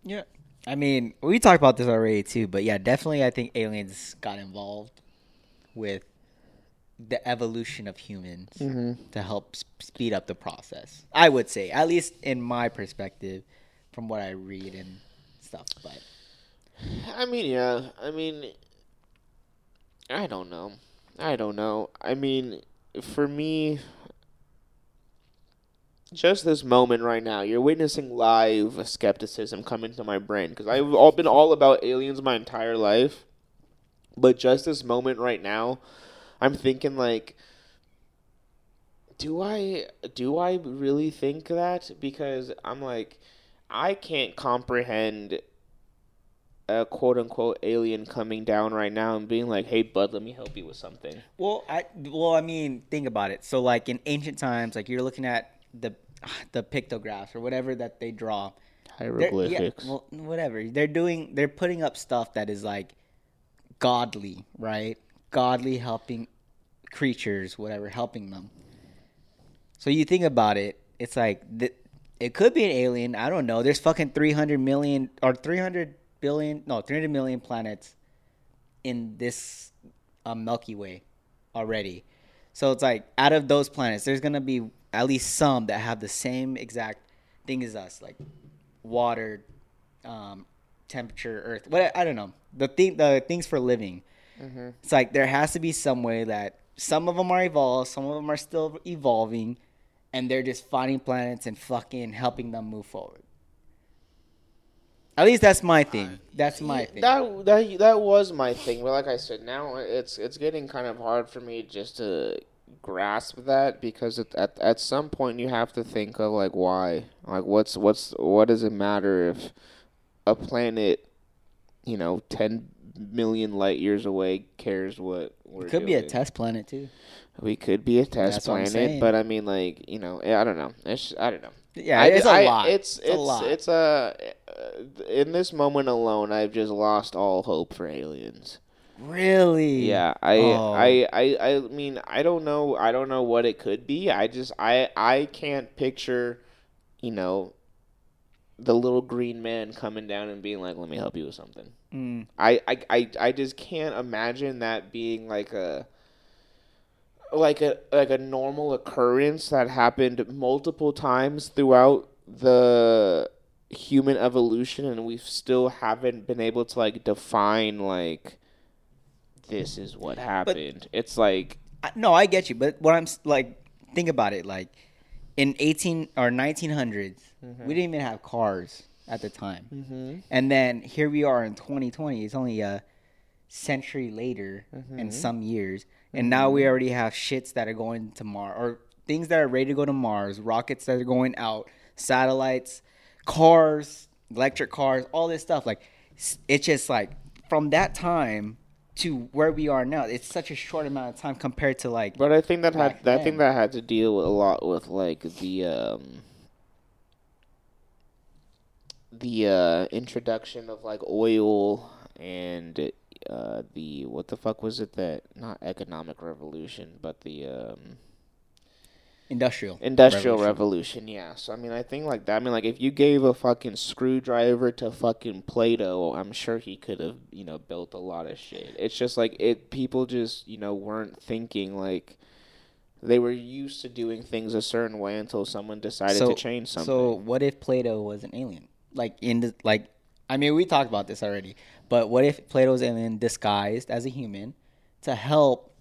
Yeah. I mean, we talked about this already too, but yeah, definitely I think aliens got involved with the evolution of humans mm-hmm. to help speed up the process. I would say, at least in my perspective, from what I read and stuff. But I mean, yeah. I mean, I don't know. I don't know. I mean, for me, just this moment right now, you're witnessing live skepticism come into my brain because I've all been all about aliens my entire life, but just this moment right now, I'm thinking like. Do I do I really think that? Because I'm like, I can't comprehend a quote unquote alien coming down right now and being like, "Hey, bud, let me help you with something." well, I well, I mean, think about it. So, like in ancient times, like you're looking at the (sighs) the pictographs or whatever that they draw. Hieroglyphics. Yeah, well, whatever. They're doing. They're putting up stuff that is like godly, right? Godly helping creatures, whatever, helping them. So you think about it, it's like th- it could be an alien. I don't know. There's fucking 300 million or 300 billion, no, 300 million planets in this uh, Milky Way already. So it's like out of those planets, there's gonna be at least some that have the same exact thing as us, like water, um, temperature, Earth. What I don't know. The thing, the things for living. Mm-hmm. It's like there has to be some way that some of them are evolved, some of them are still evolving, and they're just finding planets and fucking helping them move forward. At least that's my thing. That's my thing. That that that was my thing, but like I said, now it's it's getting kind of hard for me just to grasp that because at at, at some point you have to think of like why, like what's what's what does it matter if a planet, you know, ten million light years away cares what we're It could be a test planet too. We could be a test That's planet, but I mean, like you know, I don't know. It's I don't know. Yeah, I- it's a I- lot. It's It's a lot. it's a uh, in this moment alone, I've just lost all hope for aliens. Really? Yeah, I, Oh. I, I, I mean, I don't know, I don't know what it could be. I just, I, I can't picture, you know, the little green man coming down and being like, "Let me help you with something." Mm. I, I, I, I just can't imagine that being like a like a like a normal occurrence that happened multiple times throughout the human evolution and we still haven't been able to like define like this is what happened. it's like I- No, I get you, but what I'm like, think about it. Like in 18 or 1900s, we didn't even have cars at the time, mm-hmm. and then here we are in 2020. It's only a century later in some years, and now we already have shits that are going to Mars or things that are ready to go to Mars, rockets that are going out, satellites, cars, electric cars, all this stuff. Like it's just like from that time to where we are now. It's such a short amount of time compared to like But I think that had I think that had to deal with a lot with like the um the uh introduction of like oil and uh the what the fuck was it that not economic revolution but the um industrial industrial revolution. revolution. yeah so i mean i think like that i mean like if you gave a fucking screwdriver to fucking plato i'm sure he could have you know built a lot of shit it's just like it people just you know weren't thinking like they were used to doing things a certain way until someone decided to change something So what if Plato was an alien? Like in the like, I mean, we talked about this already. But what if Plato's alien disguised as a human to help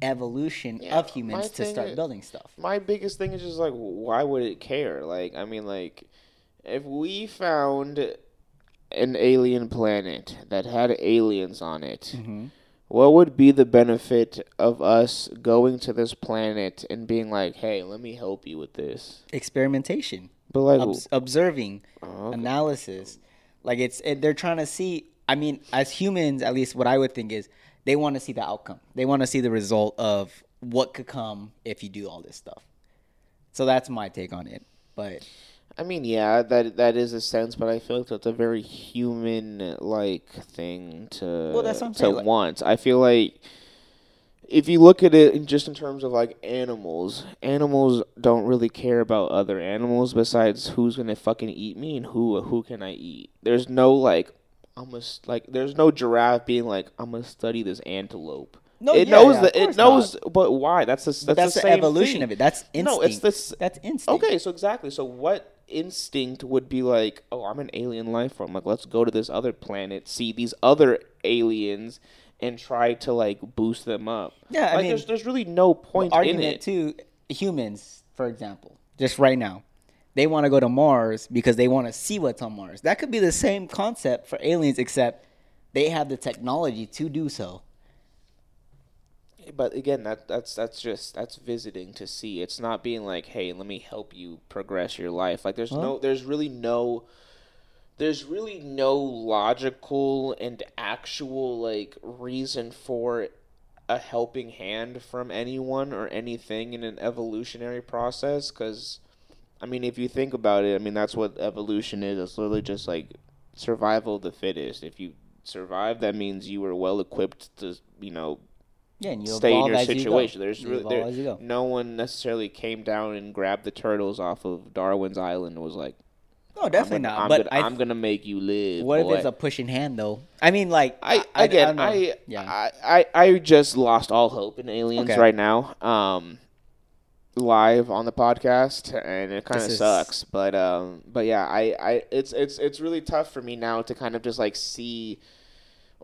evolution Yeah, of humans to start is- building stuff. my biggest thing is just like why would it care like i mean like if we found an alien planet that had aliens on it Mm-hmm. what would be the benefit of us going to this planet and being like hey let me help you with this Experimentation, but like obs- observing, oh, okay. analysis. Like it's it, they're trying to see. I mean, as humans, at least what I would think is they want to see the outcome. They want to see the result of what could come if you do all this stuff. So that's my take on it. But I mean, yeah, that that is a sense, but I feel like that's a very human like thing to Well, to like- want. I feel like if you look at it in just in terms of like animals, animals don't really care about other animals besides who's gonna fucking eat me and who who can I eat. There's no like I'm gonna like there's no giraffe being like I'm gonna study this antelope. No, it yeah, knows yeah, that it knows, but why? That's the that's, that's, the, the, evolution thing. of it. That's instinct. No, it's this. That's instinct. Okay, so exactly. So what instinct would be like, oh, I'm an alien life form. Like, let's go to this other planet, see these other aliens, and try to like boost them up. Yeah, I like mean, there's there's really no point in argument it. to humans, for example, just right now, they want to go to Mars because they want to see what's on Mars. That could be the same concept for aliens, except they have the technology to do so. But again, that that's that's just that's visiting to see. It's not being like, hey, let me help you progress your life. Like there's no there's really no there's really no logical and actual like reason for a helping hand from anyone or anything in an evolutionary process cuz I mean, if you think about it, I mean that's what evolution is. It's literally just like survival of the fittest. If you survive, that means you were well equipped to, you know, Yeah, and you stay in your as you situation. There's You really there, no one necessarily came down and grabbed the turtles off of Darwin's island and was like, No, definitely I'm gonna, not. I'm, but gonna, I, I'm gonna make you live. what boy." if it's a pushing hand though? I mean, like I, I again, don't. I, yeah. I, I, I just lost all hope in aliens Okay. right now. Um, live on the podcast, and it kind of This is- sucks. But um, but yeah, I, I, it's it's it's really tough for me now to kind of just like see.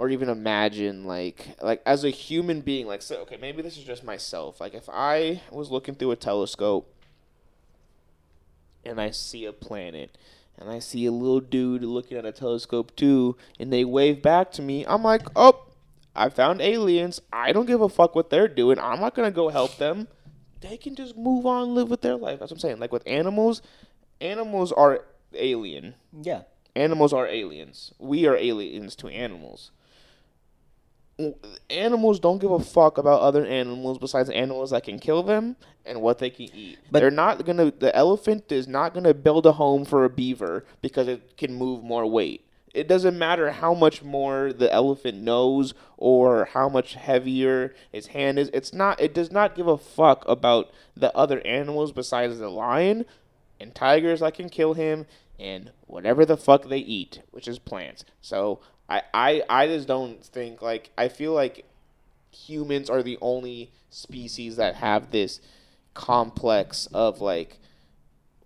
Or even imagine, like, like as a human being, like, so okay, maybe this is just myself. Like, if I was looking through a telescope and I see a planet and I see a little dude looking at a telescope too, and they wave back to me, I'm like, oh, I found aliens. I don't give a fuck what they're doing. I'm not gonna go help them. They can just move on, live with their life. That's what I'm saying. Like with animals, animals are alien. yeah. Animals are aliens. We are aliens to animals. Animals don't give a fuck about other animals besides animals that can kill them and what they can eat. But- They're not gonna. The elephant is not gonna build a home for a beaver because it can move more weight. It doesn't matter how much more the elephant knows or how much heavier its hand is. It's not. It does not give a fuck about the other animals besides the lion and tigers that can kill him and whatever the fuck they eat, which is plants. So I, I, I just don't think like I feel like humans are the only species that have this complex of like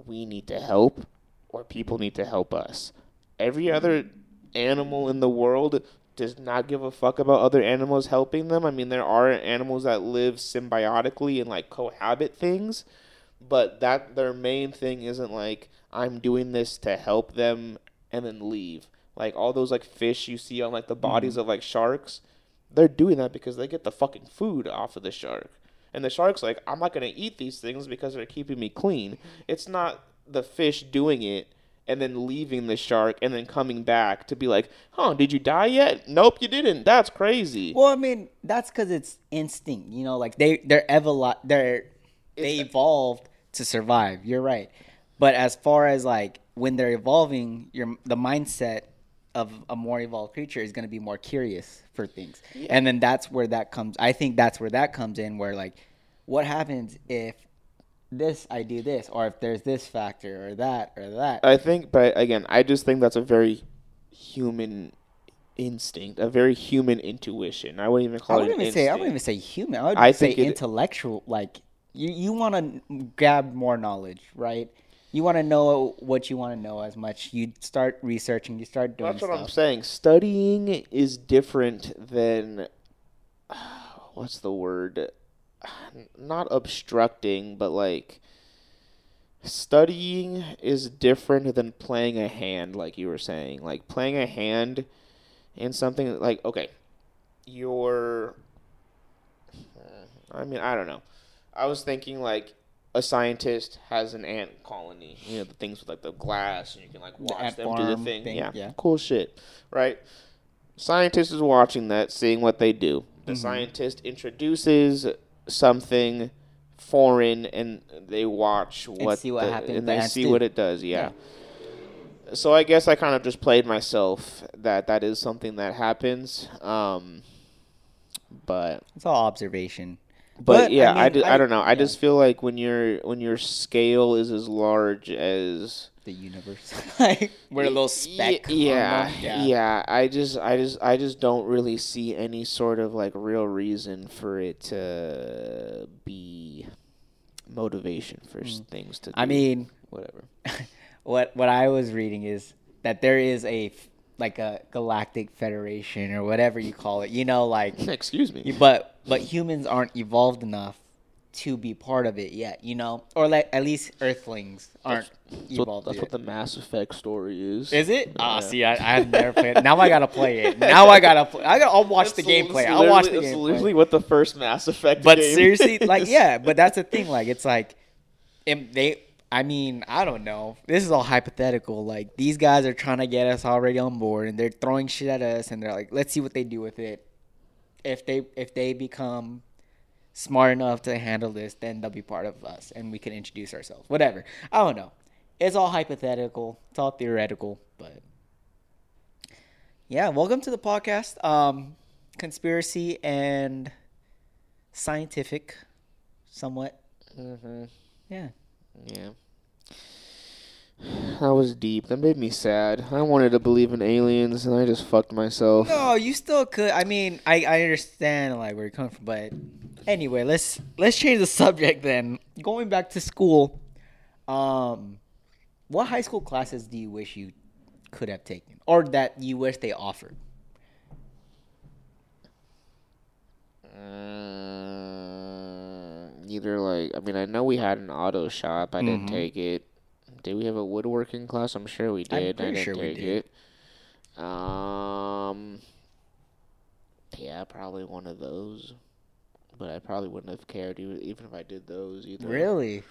we need to help or people need to help us. Every other animal in the world does not give a fuck about other animals helping them. I mean, there are animals that live symbiotically and like cohabit things, but that their main thing isn't like I'm doing this to help them and then leave. Like all those like fish you see on like the bodies mm-hmm. of like sharks, they're doing that because they get the fucking food off of the shark. And the shark's like, I'm not gonna eat these things because they're keeping me clean. It's not the fish doing it and then leaving the shark and then coming back to be like, huh, did you die yet? Nope, you didn't. That's crazy. Well, I mean, that's because it's instinct. You know, like they they're evol they're they It's- evolved to survive. You're right, but as far as like when they're evolving, your the mindset of a more evolved creature is going to be more curious for things, and then that's where that comes. I think that's where that comes in. Where like, what happens if this I do this, or if there's this factor or that or that. I think, but again, I just think that's a very human instinct, a very human intuition. I wouldn't even call it. wouldn't an even say I wouldn't even say human. I would I say think it- intellectual. Like you, you want to grab more knowledge, right? You want to know what you want to know as much. You start researching. You start doing That's what I'm saying. Studying is different than (sighs) what's the word? (sighs) not obstructing, but like studying is different than playing a hand like you were saying. Like playing a hand in something like okay, you're (sighs) I mean, I don't know. I was thinking like a scientist has an ant colony, you know, the things with like the glass and you can like watch ant them do the thing. thing, Yeah, yeah. cool shit, right? Scientist is watching that, seeing what they do. The Mm-hmm. scientist introduces something foreign, and they watch what see what the- happens, and they see what it does. Yeah. So I guess I kind of just played myself that that is something that happens. Um, but It's all observation. But, But, yeah, I, mean, ju- I, I- don't know. I yeah. just feel like when your when your scale is as large as The universe, (laughs) like we're a little speck. on Yeah, them. yeah, I just, I just, I just don't really see any sort of like real reason for it to be motivation for s things to. Do, Mm. I mean, whatever. (laughs) what what I was reading is that there is a f- like a galactic federation or whatever you call it. You know, like (laughs) Excuse me. but but humans aren't evolved enough to be part of it yet. You know, or like at least Earthlings aren't That's, what, evolved that's yet. what the Mass Effect story is. Is it? Ah, Yeah. see, I, I had (laughs) never played. it. Now I gotta play it. Now I gotta. Play, I gotta. I'll watch the gameplay. I'll watch the gameplay. literally what the first Mass Effect. But seriously, like yeah, but that's the thing. Like it's like, they. I mean, I don't know. This is all hypothetical. Like these guys are trying to get us already on board, and they're throwing shit at us, and they're like, let's see what they do with it. If they if they become smart enough to handle this, then they'll be part of us, and we can introduce ourselves. Whatever. I don't know. It's all hypothetical. It's all theoretical, but yeah. Welcome to the podcast. Um, conspiracy and scientific, somewhat. Mhm. Yeah. Yeah. That was deep. That made me sad. I wanted to believe in aliens, and I just fucked myself. No, you still could. I mean, I, I understand like where you're coming from, but anyway, let's let's change the subject then. Going back to school, um, what high school classes do you wish you could have taken, or that you wish they offered? Mm, either like I mean I know we had an auto shop. I didn't Mhm. take it. Did we have a woodworking class? I'm sure we did. I'm. I pretty sure we did. it. Um. Yeah, probably one of those. But I probably wouldn't have cared even if I did those either. Really?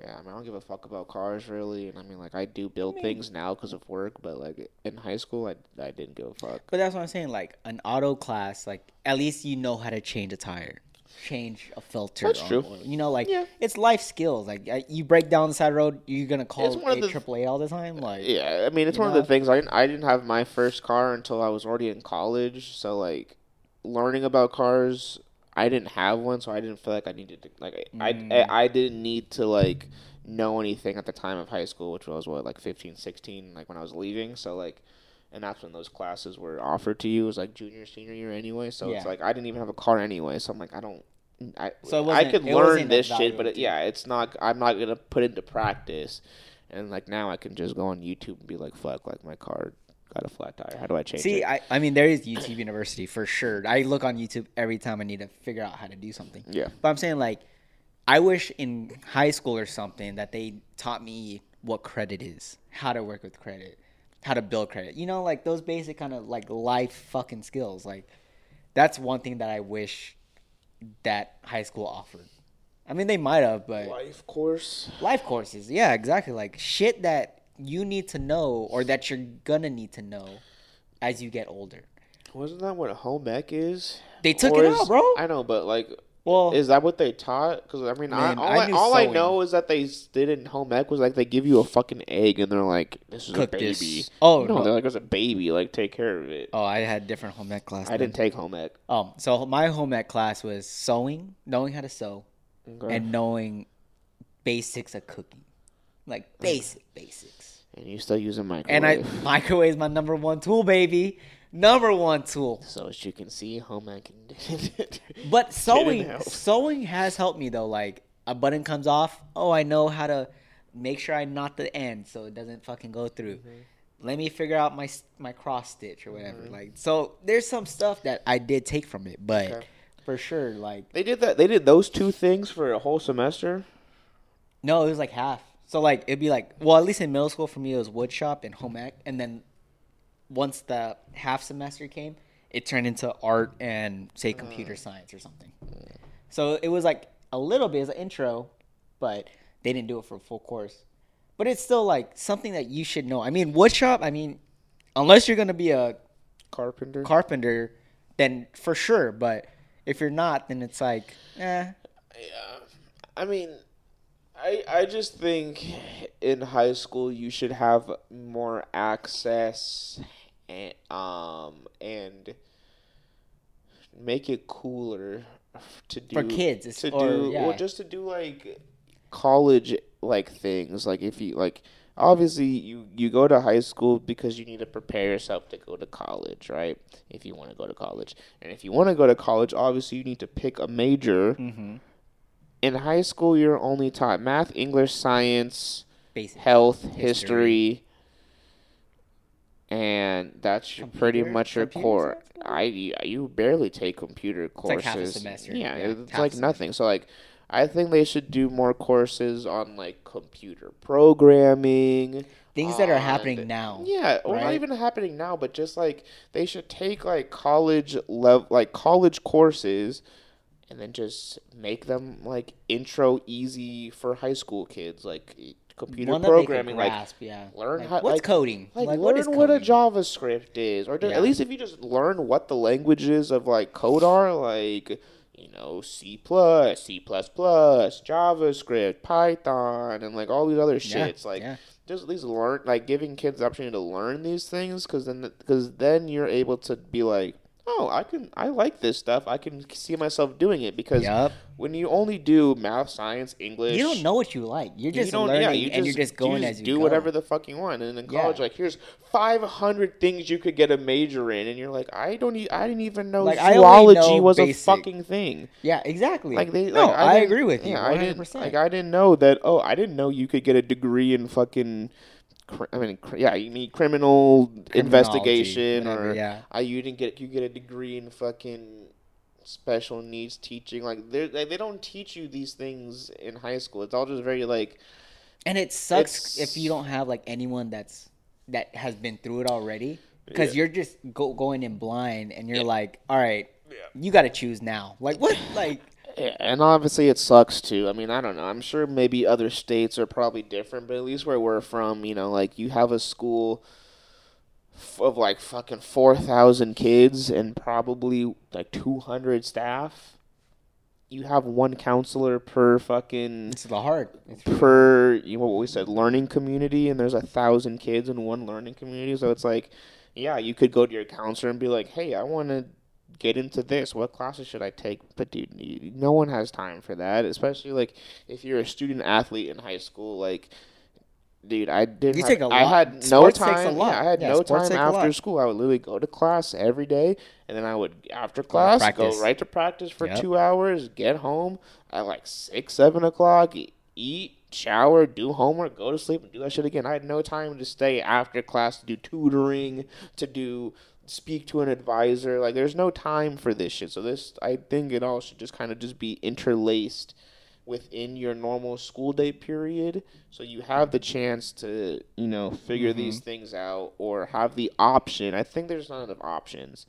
Yeah, I mean I don't give a fuck about cars really, and I mean like I do build mean- things now because of work, but like in high school I I didn't give a fuck. But that's what I'm saying. Like an auto class, like at least you know how to change a tire, change a filter. That's on true. You know, like Yeah. it's life skills. Like uh, you break down the side road, you're gonna call It's one of a the- AAA all the time. Like Yeah, I mean it's one of the things I didn't, I didn't have my first car until I was already in college, so like learning about cars, I didn't have one, so I didn't feel like I needed to like I Mm. I, I didn't need to like know anything at the time of high school, which was what like 15, 16, like when I was leaving, so like and that's when those classes were offered to you. It was like junior, senior year anyway. So it's like I didn't even have a car anyway. So I'm like, I don't. I So I could learn this shit, but it, yeah, it's not. I'm not gonna put into practice. And like now, I can just go on YouTube and be like, "Fuck, like my car got a flat tire. How do I change See, it?" I, I mean, there is YouTube University for sure. I look on YouTube every time I need to figure out how to do something. yeah, But I'm saying, like, I wish in high school or something that they taught me what credit is, how to work with credit, how to build credit. You know, like those basic kind of like life fucking skills. Like, that's one thing that I wish that high school offered. I mean, they might have, but life course. life courses, yeah, exactly. Like shit that you need to know or that you're gonna need to know as you get older. Wasn't that what home ec is? They took Or it is- out, bro. I know, but like, Well, is that what they taught? Because I mean, I, all, I I, all I know is that they did in home ec was like they give you a fucking egg and they're like, "This is Cook a baby." this. Oh, no, no. they're like, "It's a baby. Like, take care of it." oh, I had different home ec class. I then. didn't take home ec. Um, so my home ec class was sewing, knowing how to sew, Okay. and knowing basics of cooking, like basic basics. And you still use a microwave. And I microwave is my number one tool, baby. Number one tool. So as you can see, home ec. (laughs) But sewing, sewing has helped me though. Like a button comes off, oh, I know how to make sure I knot the end so it doesn't fucking go through. Mm-hmm. Let me figure out my my cross stitch or whatever. Mm-hmm. Like so, there's some stuff that I did take from it, but Okay. for sure. Like They did that. They did those two things for a whole semester. no, it was like half. So like it'd be like well, at least in middle school for me it was wood shop and home ec, and then once the half semester came, it turned into art and say computer science or something. So it was like a little bit as an intro, but they didn't do it for a full course. But it's still like something that you should know. I mean, wood shop. I mean, unless you're gonna be a Carpenter. carpenter, then for sure. But if you're not, then it's like, eh. Yeah. I mean, I I just think in high school you should have more access and um and make it cooler to do For kids, to or- do yeah. well just to do like college like things like if you like obviously you you go to high school because you need to prepare yourself to go to college right if you want to go to college and if you want to go to college obviously you need to pick a major Mm-hmm. in high school you're only taught math english science Basic. health History. history, and that's your pretty much your core. i you- barely take computer courses like half a semester. yeah, Yeah, it's like nothing. So like i think they should do more courses on like computer programming Things that are happening now. yeah, or not even happening now, but just like they should take like college level, like college courses, and then just make them like intro easy for high school kids, like computer One that they can programming, like yeah. learn Like, how- what's like- coding? like, Like, learn what what a? JavaScript is, or just, Yeah. at least if you just learn what the languages of like code are, like you know C plus, C plus plus, JavaScript, Python, and like all these other Yeah, shits. Like yeah. just at least learn, like giving kids the opportunity to learn these things, because then because then you're able to be like, oh, I can I like this stuff. I can see myself doing it because Yup. when you only do math, science, English, You don't know what you like. You're just don't, learning, yeah, you and you're just going you as you do go. whatever the fuck you want. And in Yeah. college, like here's five hundred things you could get a major in, and you're like, I don't, e- I didn't even know Like, I zoology know was basic. a fucking thing. Yeah, exactly. Like they, no, like, I, didn't- agree with you. Yeah, One I hundred didn't, like I didn't know that. Oh, I didn't know you could get a degree in fucking. Cr- I mean, cr- yeah, you need criminal investigation, whatever, or yeah. I you didn't get you get a degree in fucking special needs teaching. Like they they they don't teach you these things in high school. It's all just very like And it sucks if you don't have like anyone that's that has been through it already, because Yeah. you're just go, going in blind, and you're like, all right, you got to choose now. Like what? (laughs) Like Yeah, and obviously it sucks too. I mean, I don't know. I'm sure maybe other states are probably different, but at least where we're from, you know, like you have a school f- of like fucking 4,000 kids and probably like 200 staff. You have one counselor per fucking it's the hard. It's per you know what we said learning community and there's a thousand kids in one learning community so it's like yeah you could go to your counselor and be like hey i want to get into this what classes should i take but dude no one has time for that especially like if you're a student athlete in high school like dude i did You have- take a i lot- had no sports takes time a lot. yeah, i had Yeah, no time after school i would literally go to class every day and then i would after class go practice. right to practice for Yep. two hours get home at like six seven o'clock eat shower do homework go to sleep and do that shit again i had no time to stay after class to do tutoring to do speak to an advisor like there's no time for this shit so this i think it all should just kind of just be interlaced within your normal school day period so you have the chance to you know figure these Mm-hmm. things out or have the option i think there's not enough options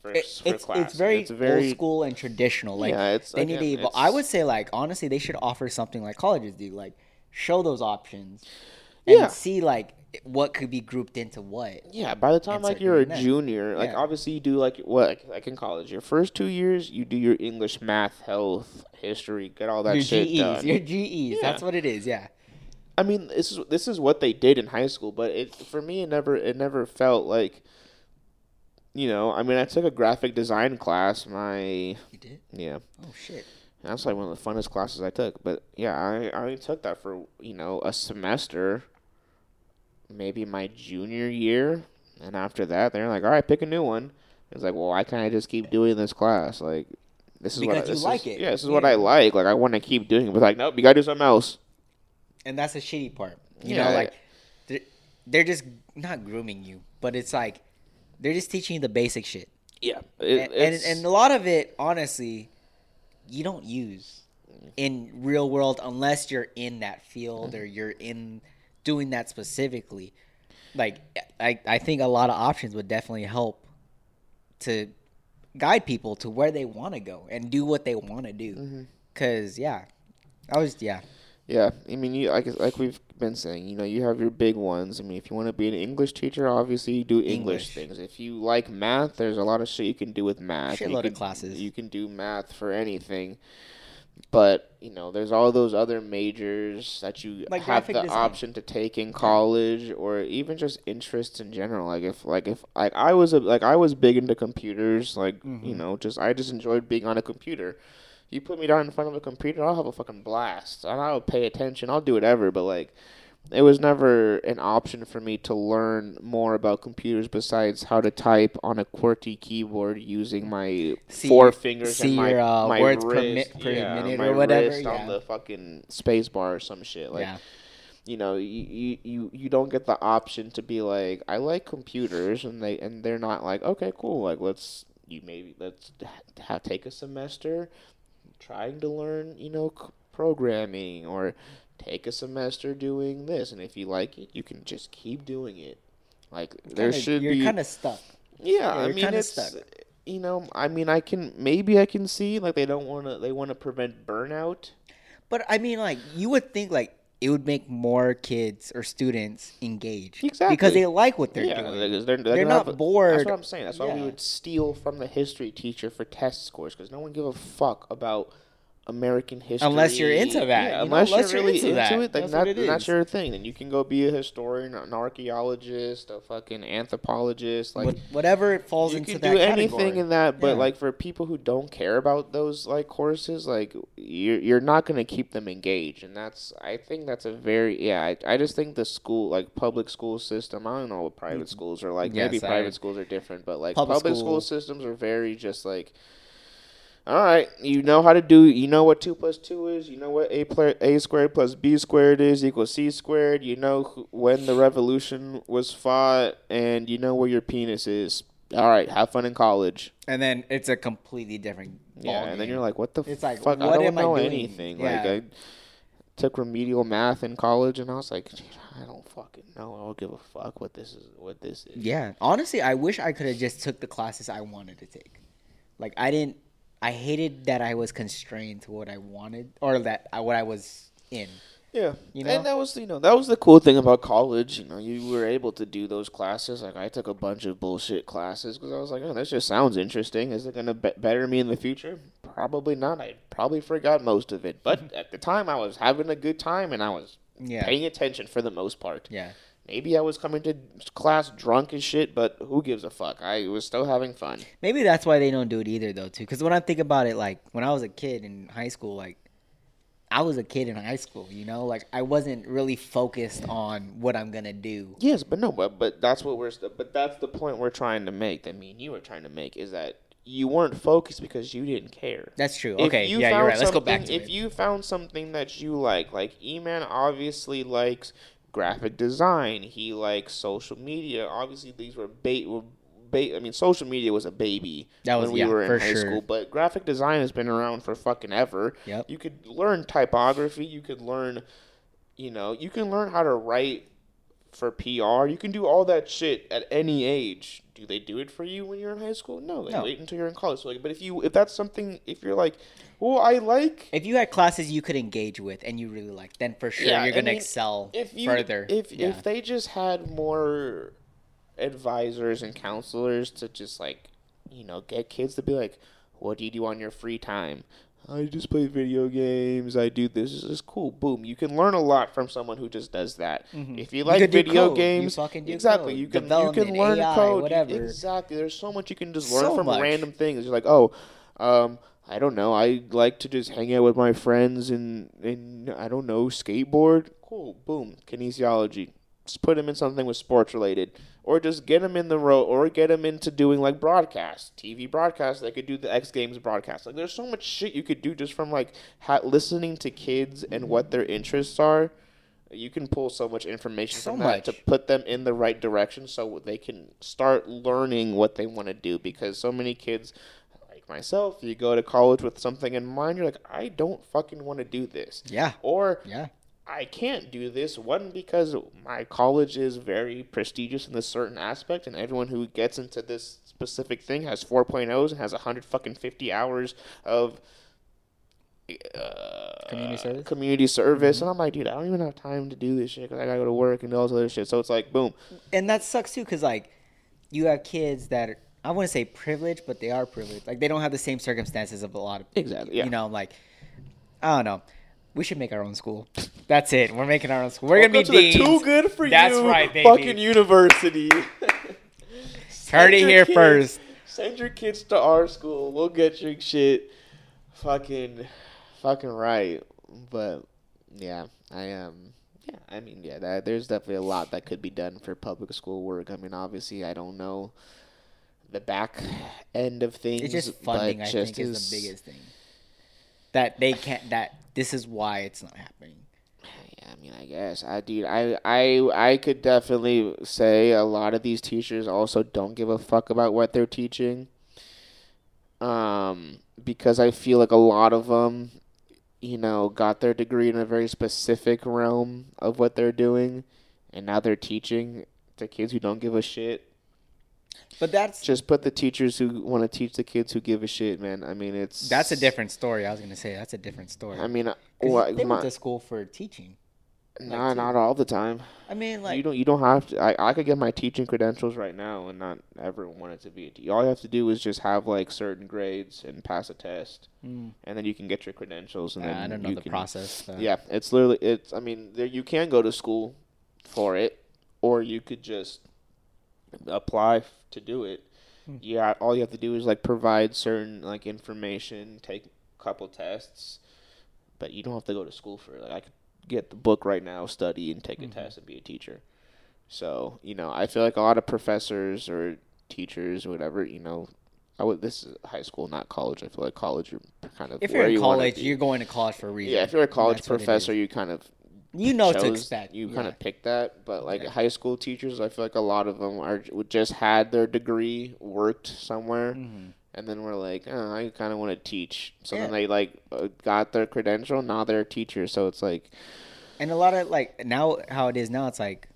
for, It- for it's classes. it's very, it's very old school and traditional. Like Yeah, it's- they need to again, evolve. I would say like honestly, they should offer something like colleges do, like show those options and Yeah. see like what could be grouped into what. Yeah, by the time like you're a that. junior, like Yeah. obviously you do like what like, in college. Your first two years, you do your English, math, health, history, get all that Your shit GEs, done. your GEs. That's what it is. Yeah. I mean, this is this is what they did in high school, but it for me it never it never felt like. You know, I mean, I took a graphic design class. My You did? yeah, Oh shit. that's like one of the funnest classes I took. But yeah, I I only took that for you know a semester, maybe my junior year, and after that they're like, all right, pick a new one. It's like, well, why can't I just keep doing this class? Like, this is what I, you this like is, it. Yeah, this is what I like. Like, I want to keep doing it. But like, nope, you gotta do something else. And that's the shitty part. You Yeah. know, like they're, they're just not grooming you, but it's like they're just teaching you the basic shit. Yeah, it, and, and and a lot of it, honestly, you don't use in real world unless you're in that field mm-hmm. or you're in doing that specifically. Like I, I think a lot of options would definitely help to guide people to where they want to go and do what they want to do. Mm-hmm. Cause yeah, I was yeah. Yeah, I mean, you like like we've been saying, you know, you have your big ones. I mean, if you want to be an English teacher, obviously you do English, English. things. If you like math, there's a lot of shit you can do with math. Shitload of classes. You can do math for anything, but you know, there's all those other majors that you Like have the design. option to take in college, or even just interests in general. Like if like if like I was a, like I was big into computers, like Mm-hmm. you know, just I just enjoyed being on a computer. You put me down in front of a computer, I'll have a fucking blast. And I'll pay attention. I'll do whatever. But like, it was never an option for me to learn more about computers besides how to type on a QWERTY keyboard using my See four your- fingers and my, your, uh, my words per mi- wrist, per yeah, minute or whatever, wrist on the fucking space bar or some shit. Like, yeah. you know, you, you, you, don't get the option to be like, I like computers, and they and they're not like, okay, cool, like let's you maybe let's ha- take a semester trying to learn, you know, c- programming or take a semester doing this, and if you like it, you can just keep doing it. Like there Kinda- should you're be, kind of stuck. yeah. yeah, I mean, it's stuck. you know, I mean, I can maybe I can see like they don't want to they want to prevent burnout. But I mean, like you would think like it would make more kids or students engage Exactly. because they like what they're yeah, doing. because they're, they're, They're not have bored. That's what I'm saying. That's why we would steal from the history teacher for test scores because no one give a fuck about American history Unless you're into that, Yeah, you know, unless, unless you're really into into, that. it, then That's that, it that's your thing. Then you can go be a historian, an archaeologist, a fucking anthropologist, like. What- whatever it falls you into can that do anything category. in that, but Yeah. like for people who don't care about those like courses, like you're you're not gonna keep them engaged, and that's I think that's a very yeah. I, I just think the school like public school system. I don't know what private mm. schools are like. Maybe I- private schools are different, but like Public public, school- school systems are very just like. All right, you know how to do. You know what two plus two is. You know what a pla a squared plus b squared is equals c squared. You know who, when the revolution was fought, and you know where your penis is. All right, have fun in college. and then it's a completely different. Yeah, and then you're like, what the It's like, fuck? what I don't am I know doing? anything. Yeah. Like I took remedial math in college, and I was like, I don't fucking know. I don't give a fuck what this is. What this is. Yeah, honestly, I wish I could have just took the classes I wanted to take. Like I didn't. I hated that I was constrained to what I wanted or that I, what I was in. Yeah, You know? and that was you know that was the cool thing about college. You know, you were able to do those classes. Like I took a bunch of bullshit classes because I was like, oh, this just sounds interesting. Is it gonna be- better me in the future? Probably not. I probably forgot most of it, but (laughs) at the time I was having a good time and I was Yeah. paying attention for the most part. Yeah. Maybe I was coming to class drunk as shit, but who gives a fuck? I was still having fun. Maybe that's why they don't do it either, though, too. Because when I think about it, like when I was a kid in high school, like I was a kid in high school, you know, like I wasn't really focused on what I'm gonna do. Yes, but no, but but that's what we're but that's the point we're trying to make. That me and you are trying to make is that you weren't focused because you didn't care. That's true. If Okay, you yeah, you're right. Let's go back to If it. you found something that you like, like E-Man obviously likes graphic design. He likes social media. Obviously, these were bait. Were ba- I mean, social media was a baby That was- when we yeah, were in high sure. school. But graphic design has been around for fucking ever. Yep. You could learn typography. You could learn, you know, you can learn how to write for PR. You can do all that shit at any age. Do they do it for you when you're in high school? No, they No. wait until you're in college. So, like, but if you if that's something, if you're like, well, I like If you had classes you could engage with and you really liked, then for sure Yeah, you're I gonna mean, excel if you further. if yeah. if they just had more advisors and counselors to just like you know get kids to be like what do you do on your free time i just play video games i do this this is cool boom you can learn a lot from someone who just does that if you like could do video code. You games do exactly code. you can you can learn AI, code whatever. exactly there's so much you can just learn So from much. random things you're like oh um I don't know. I like to just hang out with my friends and and I don't know skateboard. Cool, boom, kinesiology. Just put him in something with sports related, or just get them in the row, or get them into doing like broadcast, TV broadcast. They could do the X Games broadcast. Like, there's so much shit you could do just from like ha- listening to kids and what their interests are. You can pull so much information So from that to put them in the right direction, so they can start learning what they want to do. Because so many kids, like myself. You go to college with something in mind. You're like, I don't fucking want to do this. Yeah. Or Yeah. I can't do this. One because my college is very prestigious in this certain aspect, and everyone who gets into this specific thing has 4.0s and has 100 fucking 50 hours of uh, Community service? Community service, and I'm like, dude, I don't even have time to do this shit because I gotta go to work and do all this other shit. So it's like, boom, and that sucks too because like you have kids that are, i wouldn't say privileged but they are privileged like they don't have the same circumstances of a lot of people. Exactly, yeah. you know like i don't know we should make our own school that's it we're making our own school we're gonna be Welcome to the deans. too good for That's you right, baby. fucking university. heard it here kids- first Send your kids to our school. We'll get your shit fucking fucking right. But yeah, I um yeah, I mean yeah, that, there's definitely a lot that could be done for public school work. I mean, obviously, I don't know the back end of things. it's just funding i just think is as- the biggest thing that they can't that this is why it's not happening Yeah, I mean, I guess I dude, I I I could definitely say a lot of these teachers also don't give a fuck about what they're teaching. Um, because I feel like a lot of them, you know, got their degree in a very specific realm of what they're doing, and now they're teaching to kids who don't give a shit. But that's Just put the teachers who want to teach the kids who give a shit, man. I mean, it's that's a different story i was gonna say that's a different story I mean, what, they my, went to school for teaching not not all the time. i mean like you don't you don't have to I, I could get my teaching credentials right now and not ever want it to be a teacher. all you have to do is just have like certain grades and pass a test Mm. and then you can get your credentials and uh, then i don't know the can, process yeah it's literally it's i mean there you can go to school for it or you could just apply f- to do it Hmm. yeah all you have to do is like provide certain like information take a couple tests but you don't have to go to school for it. Like i could get the book right now study and take a Mm-hmm. test and be a teacher. So you know i feel like a lot of professors or teachers or whatever you know i would this is high school not college. I feel like college you're kind of if you're in you college you're going to college for a reason. Yeah if you're a college That's professor you kind of you know what to chose- expect You yeah. kind of pick that, but like Yeah. high school teachers, I feel like a lot of them are just had their degree, worked somewhere, Mhm. and then we're like, oh, I kind of want to teach. So then they like uh, got their credential, now they're a teacher. So it's like, and a lot of like now how it is now it's like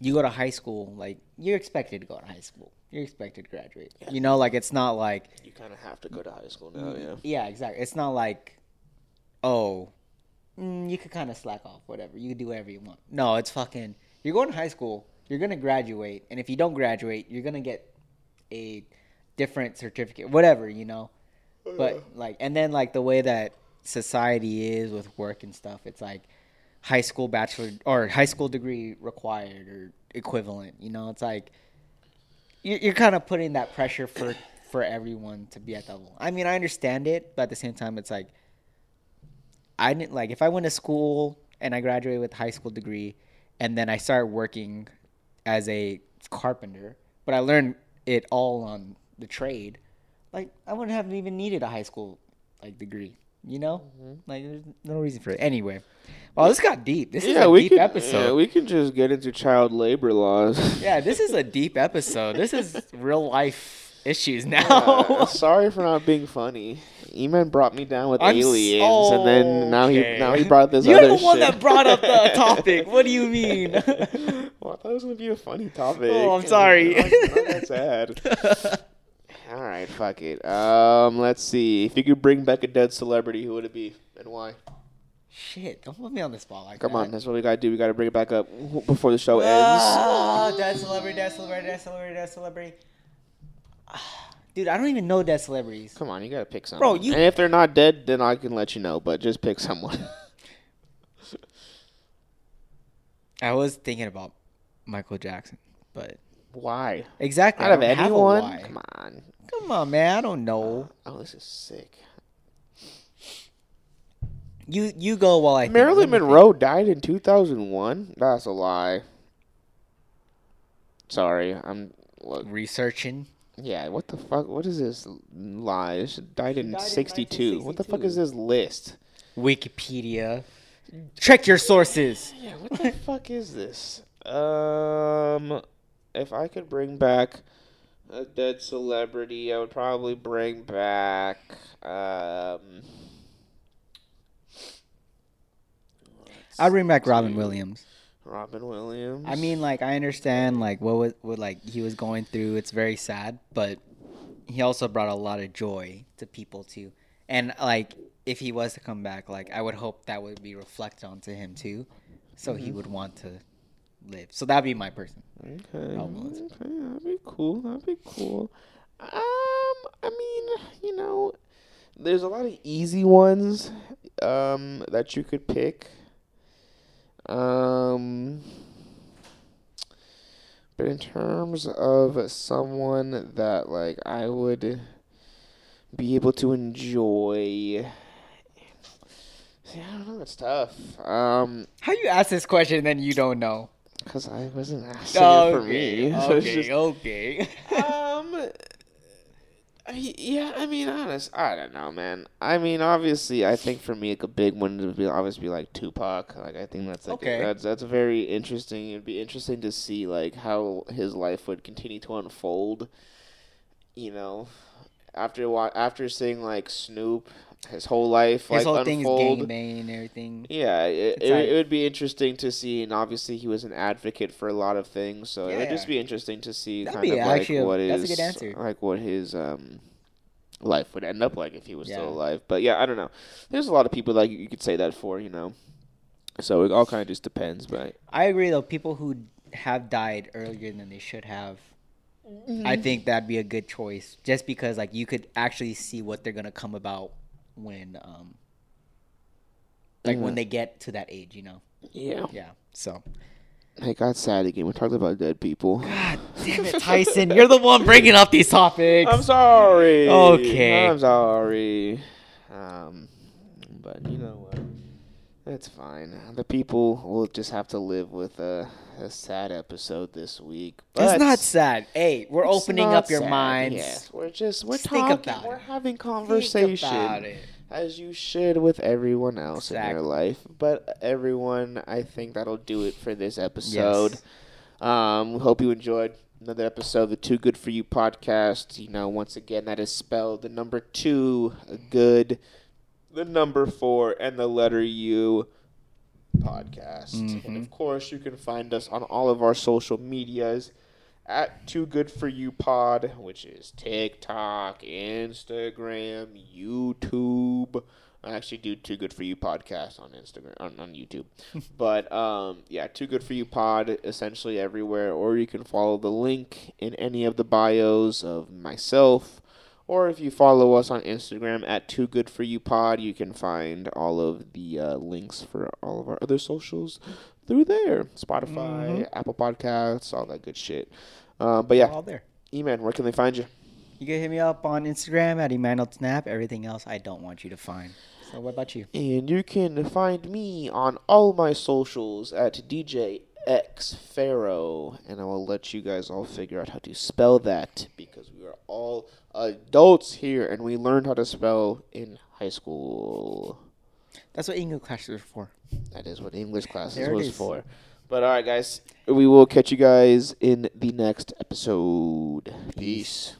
you go to high school like you're expected to go to high school you're expected to graduate you know like it's not like you kind of have to go to high school now. Yeah. yeah exactly it's not like oh mm, you could kind of slack off whatever. You can do whatever you want. No it's fucking you're going to high school you're gonna graduate and if you don't graduate you're gonna get a different certificate whatever you know? But like and then like the way that society is with work and stuff it's like high school bachelor or high school degree required or equivalent you know? It's like you're, you're kind of putting that pressure for for everyone to be at that level. I mean i understand it but at the same time it's like i didn't like if i went to school and i graduated with a high school degree and then i started working as a carpenter but i learned it all on the trade like i wouldn't have even needed a high school like degree you know like there's no reason for it anyway well this got deep this is a we deep could. episode Yeah, we can just get into child labor laws. (laughs) yeah, this is a deep episode. This is (laughs) real life issues now. Uh, sorry for not being funny. (laughs) Eman brought me down with I'm aliens, and then now he now he brought this You're other the one shit. that brought up the (laughs) topic. What do you mean? (laughs) well, I thought it was gonna be a funny topic. Oh, I'm sorry. now- now that's sad. (laughs) All right, fuck it. Um, let's see. If you could bring back a dead celebrity, who would it be and why? Shit, don't put me on the spot like Come that. on, that's what we gotta do. We gotta bring it back up before the show ends. Ah, dead celebrity, dead celebrity, dead celebrity, dead celebrity. Dude, I don't even know dead celebrities. Come on, you gotta pick someone. Bro, you- And if they're not dead, then I can let you know. But just pick someone. (laughs) I was thinking about Michael Jackson, but why? exactly. Out of don't have a anyone? Come on. Come on, man. I don't know. Oh, this is sick. You you go while I. Marilyn me think. Monroe died in 2001. That's a lie. Sorry, I'm. Look, researching. Yeah, what the fuck? What is this lie? She died in died in 62. What the fuck is this list? Wikipedia. Check your sources. Yeah, what the (laughs) fuck is this? Um, if I could bring back a dead celebrity, I would probably bring back. Um, I'd bring back Robin. Williams. Robin Williams. I mean, like I understand like what was what like he was going through. It's very sad, but he also brought a lot of joy to people too. And like if he was to come back, like I would hope that would be reflected onto him too, so he would want to live. So that'd be my person. Okay. Okay, that'd be cool. That'd be cool. Um, I mean, you know, there's a lot of easy ones um that you could pick. Um, but in terms of someone that like I would be able to enjoy. See, I don't know. It's tough. Um, How you ask this question and then you don't know? cause I wasn't asking it for me. (laughs) so it's okay, just- okay. (laughs) um, yeah, I mean, honest, I don't know, man. I mean, obviously, I think for me, like a big one would be obviously be like Tupac. Like, I think that's like Okay. that's that's very interesting. It'd be interesting to see like how his life would continue to unfold. You know, after after seeing like Snoop, his whole life His like whole thing is unfold. gang and everything. Yeah, it, it, like- it would be interesting to see, and obviously he was an advocate for a lot of things, so it would just be interesting to see That'd kind of like a- what his like what his um life would end up like if he was Yeah. still alive. But yeah, I don't know. There's a lot of people like you could say that for, you know. So it all kind of just depends, but I agree though. People who have died earlier than they should have, I think that'd be a good choice. Just because like you could actually see what they're gonna come about when um like when they get to that age, you know. yeah. Yeah. So. It got sad again. We talked about dead people. God damn it, Tyson! You're the one bringing up these topics. I'm sorry. Okay. I'm sorry. Um, but you know what? It's fine. The people will just have to live with a, a sad episode this week. But it's not sad. Hey, we're opening up your sad. minds. Yes, we're just we're Just talking. about We're it. having conversation as you should with everyone else in your life. But everyone, I think that'll do it for this episode. Yes. Um, we hope you enjoyed another episode of the Too Good for You podcast. You know, once again, that is spelled the number two, good, the number four, and the letter U podcast. And Mhm. of course, you can find us on all of our social medias at Too Good for You Pod, which is TikTok, Instagram, YouTube. I actually do Too Good for You podcast on Instagram on, on YouTube. (laughs) but um, yeah, Too Good for You Pod essentially everywhere, or you can follow the link in any of the bios of myself. Or if you follow us on Instagram at Too Good for You Pod, you can find all of the uh, links for all of our other socials through there. Spotify, Mhm. Apple Podcasts, all that good shit. Uh, but yeah, all there. E-Man, where can they find you? You can hit me up on Instagram at Emmanuel Snap. Everything else I don't want you to find. So what about you? And you can find me on all my socials at DJ X Pharaoh, and I will let you guys all figure out how to spell that because we are all adults here, and we learned how to spell in high school. That's what English classes are for. That is what English classes There was for. But all right, guys, we will catch you guys in the next episode. Peace.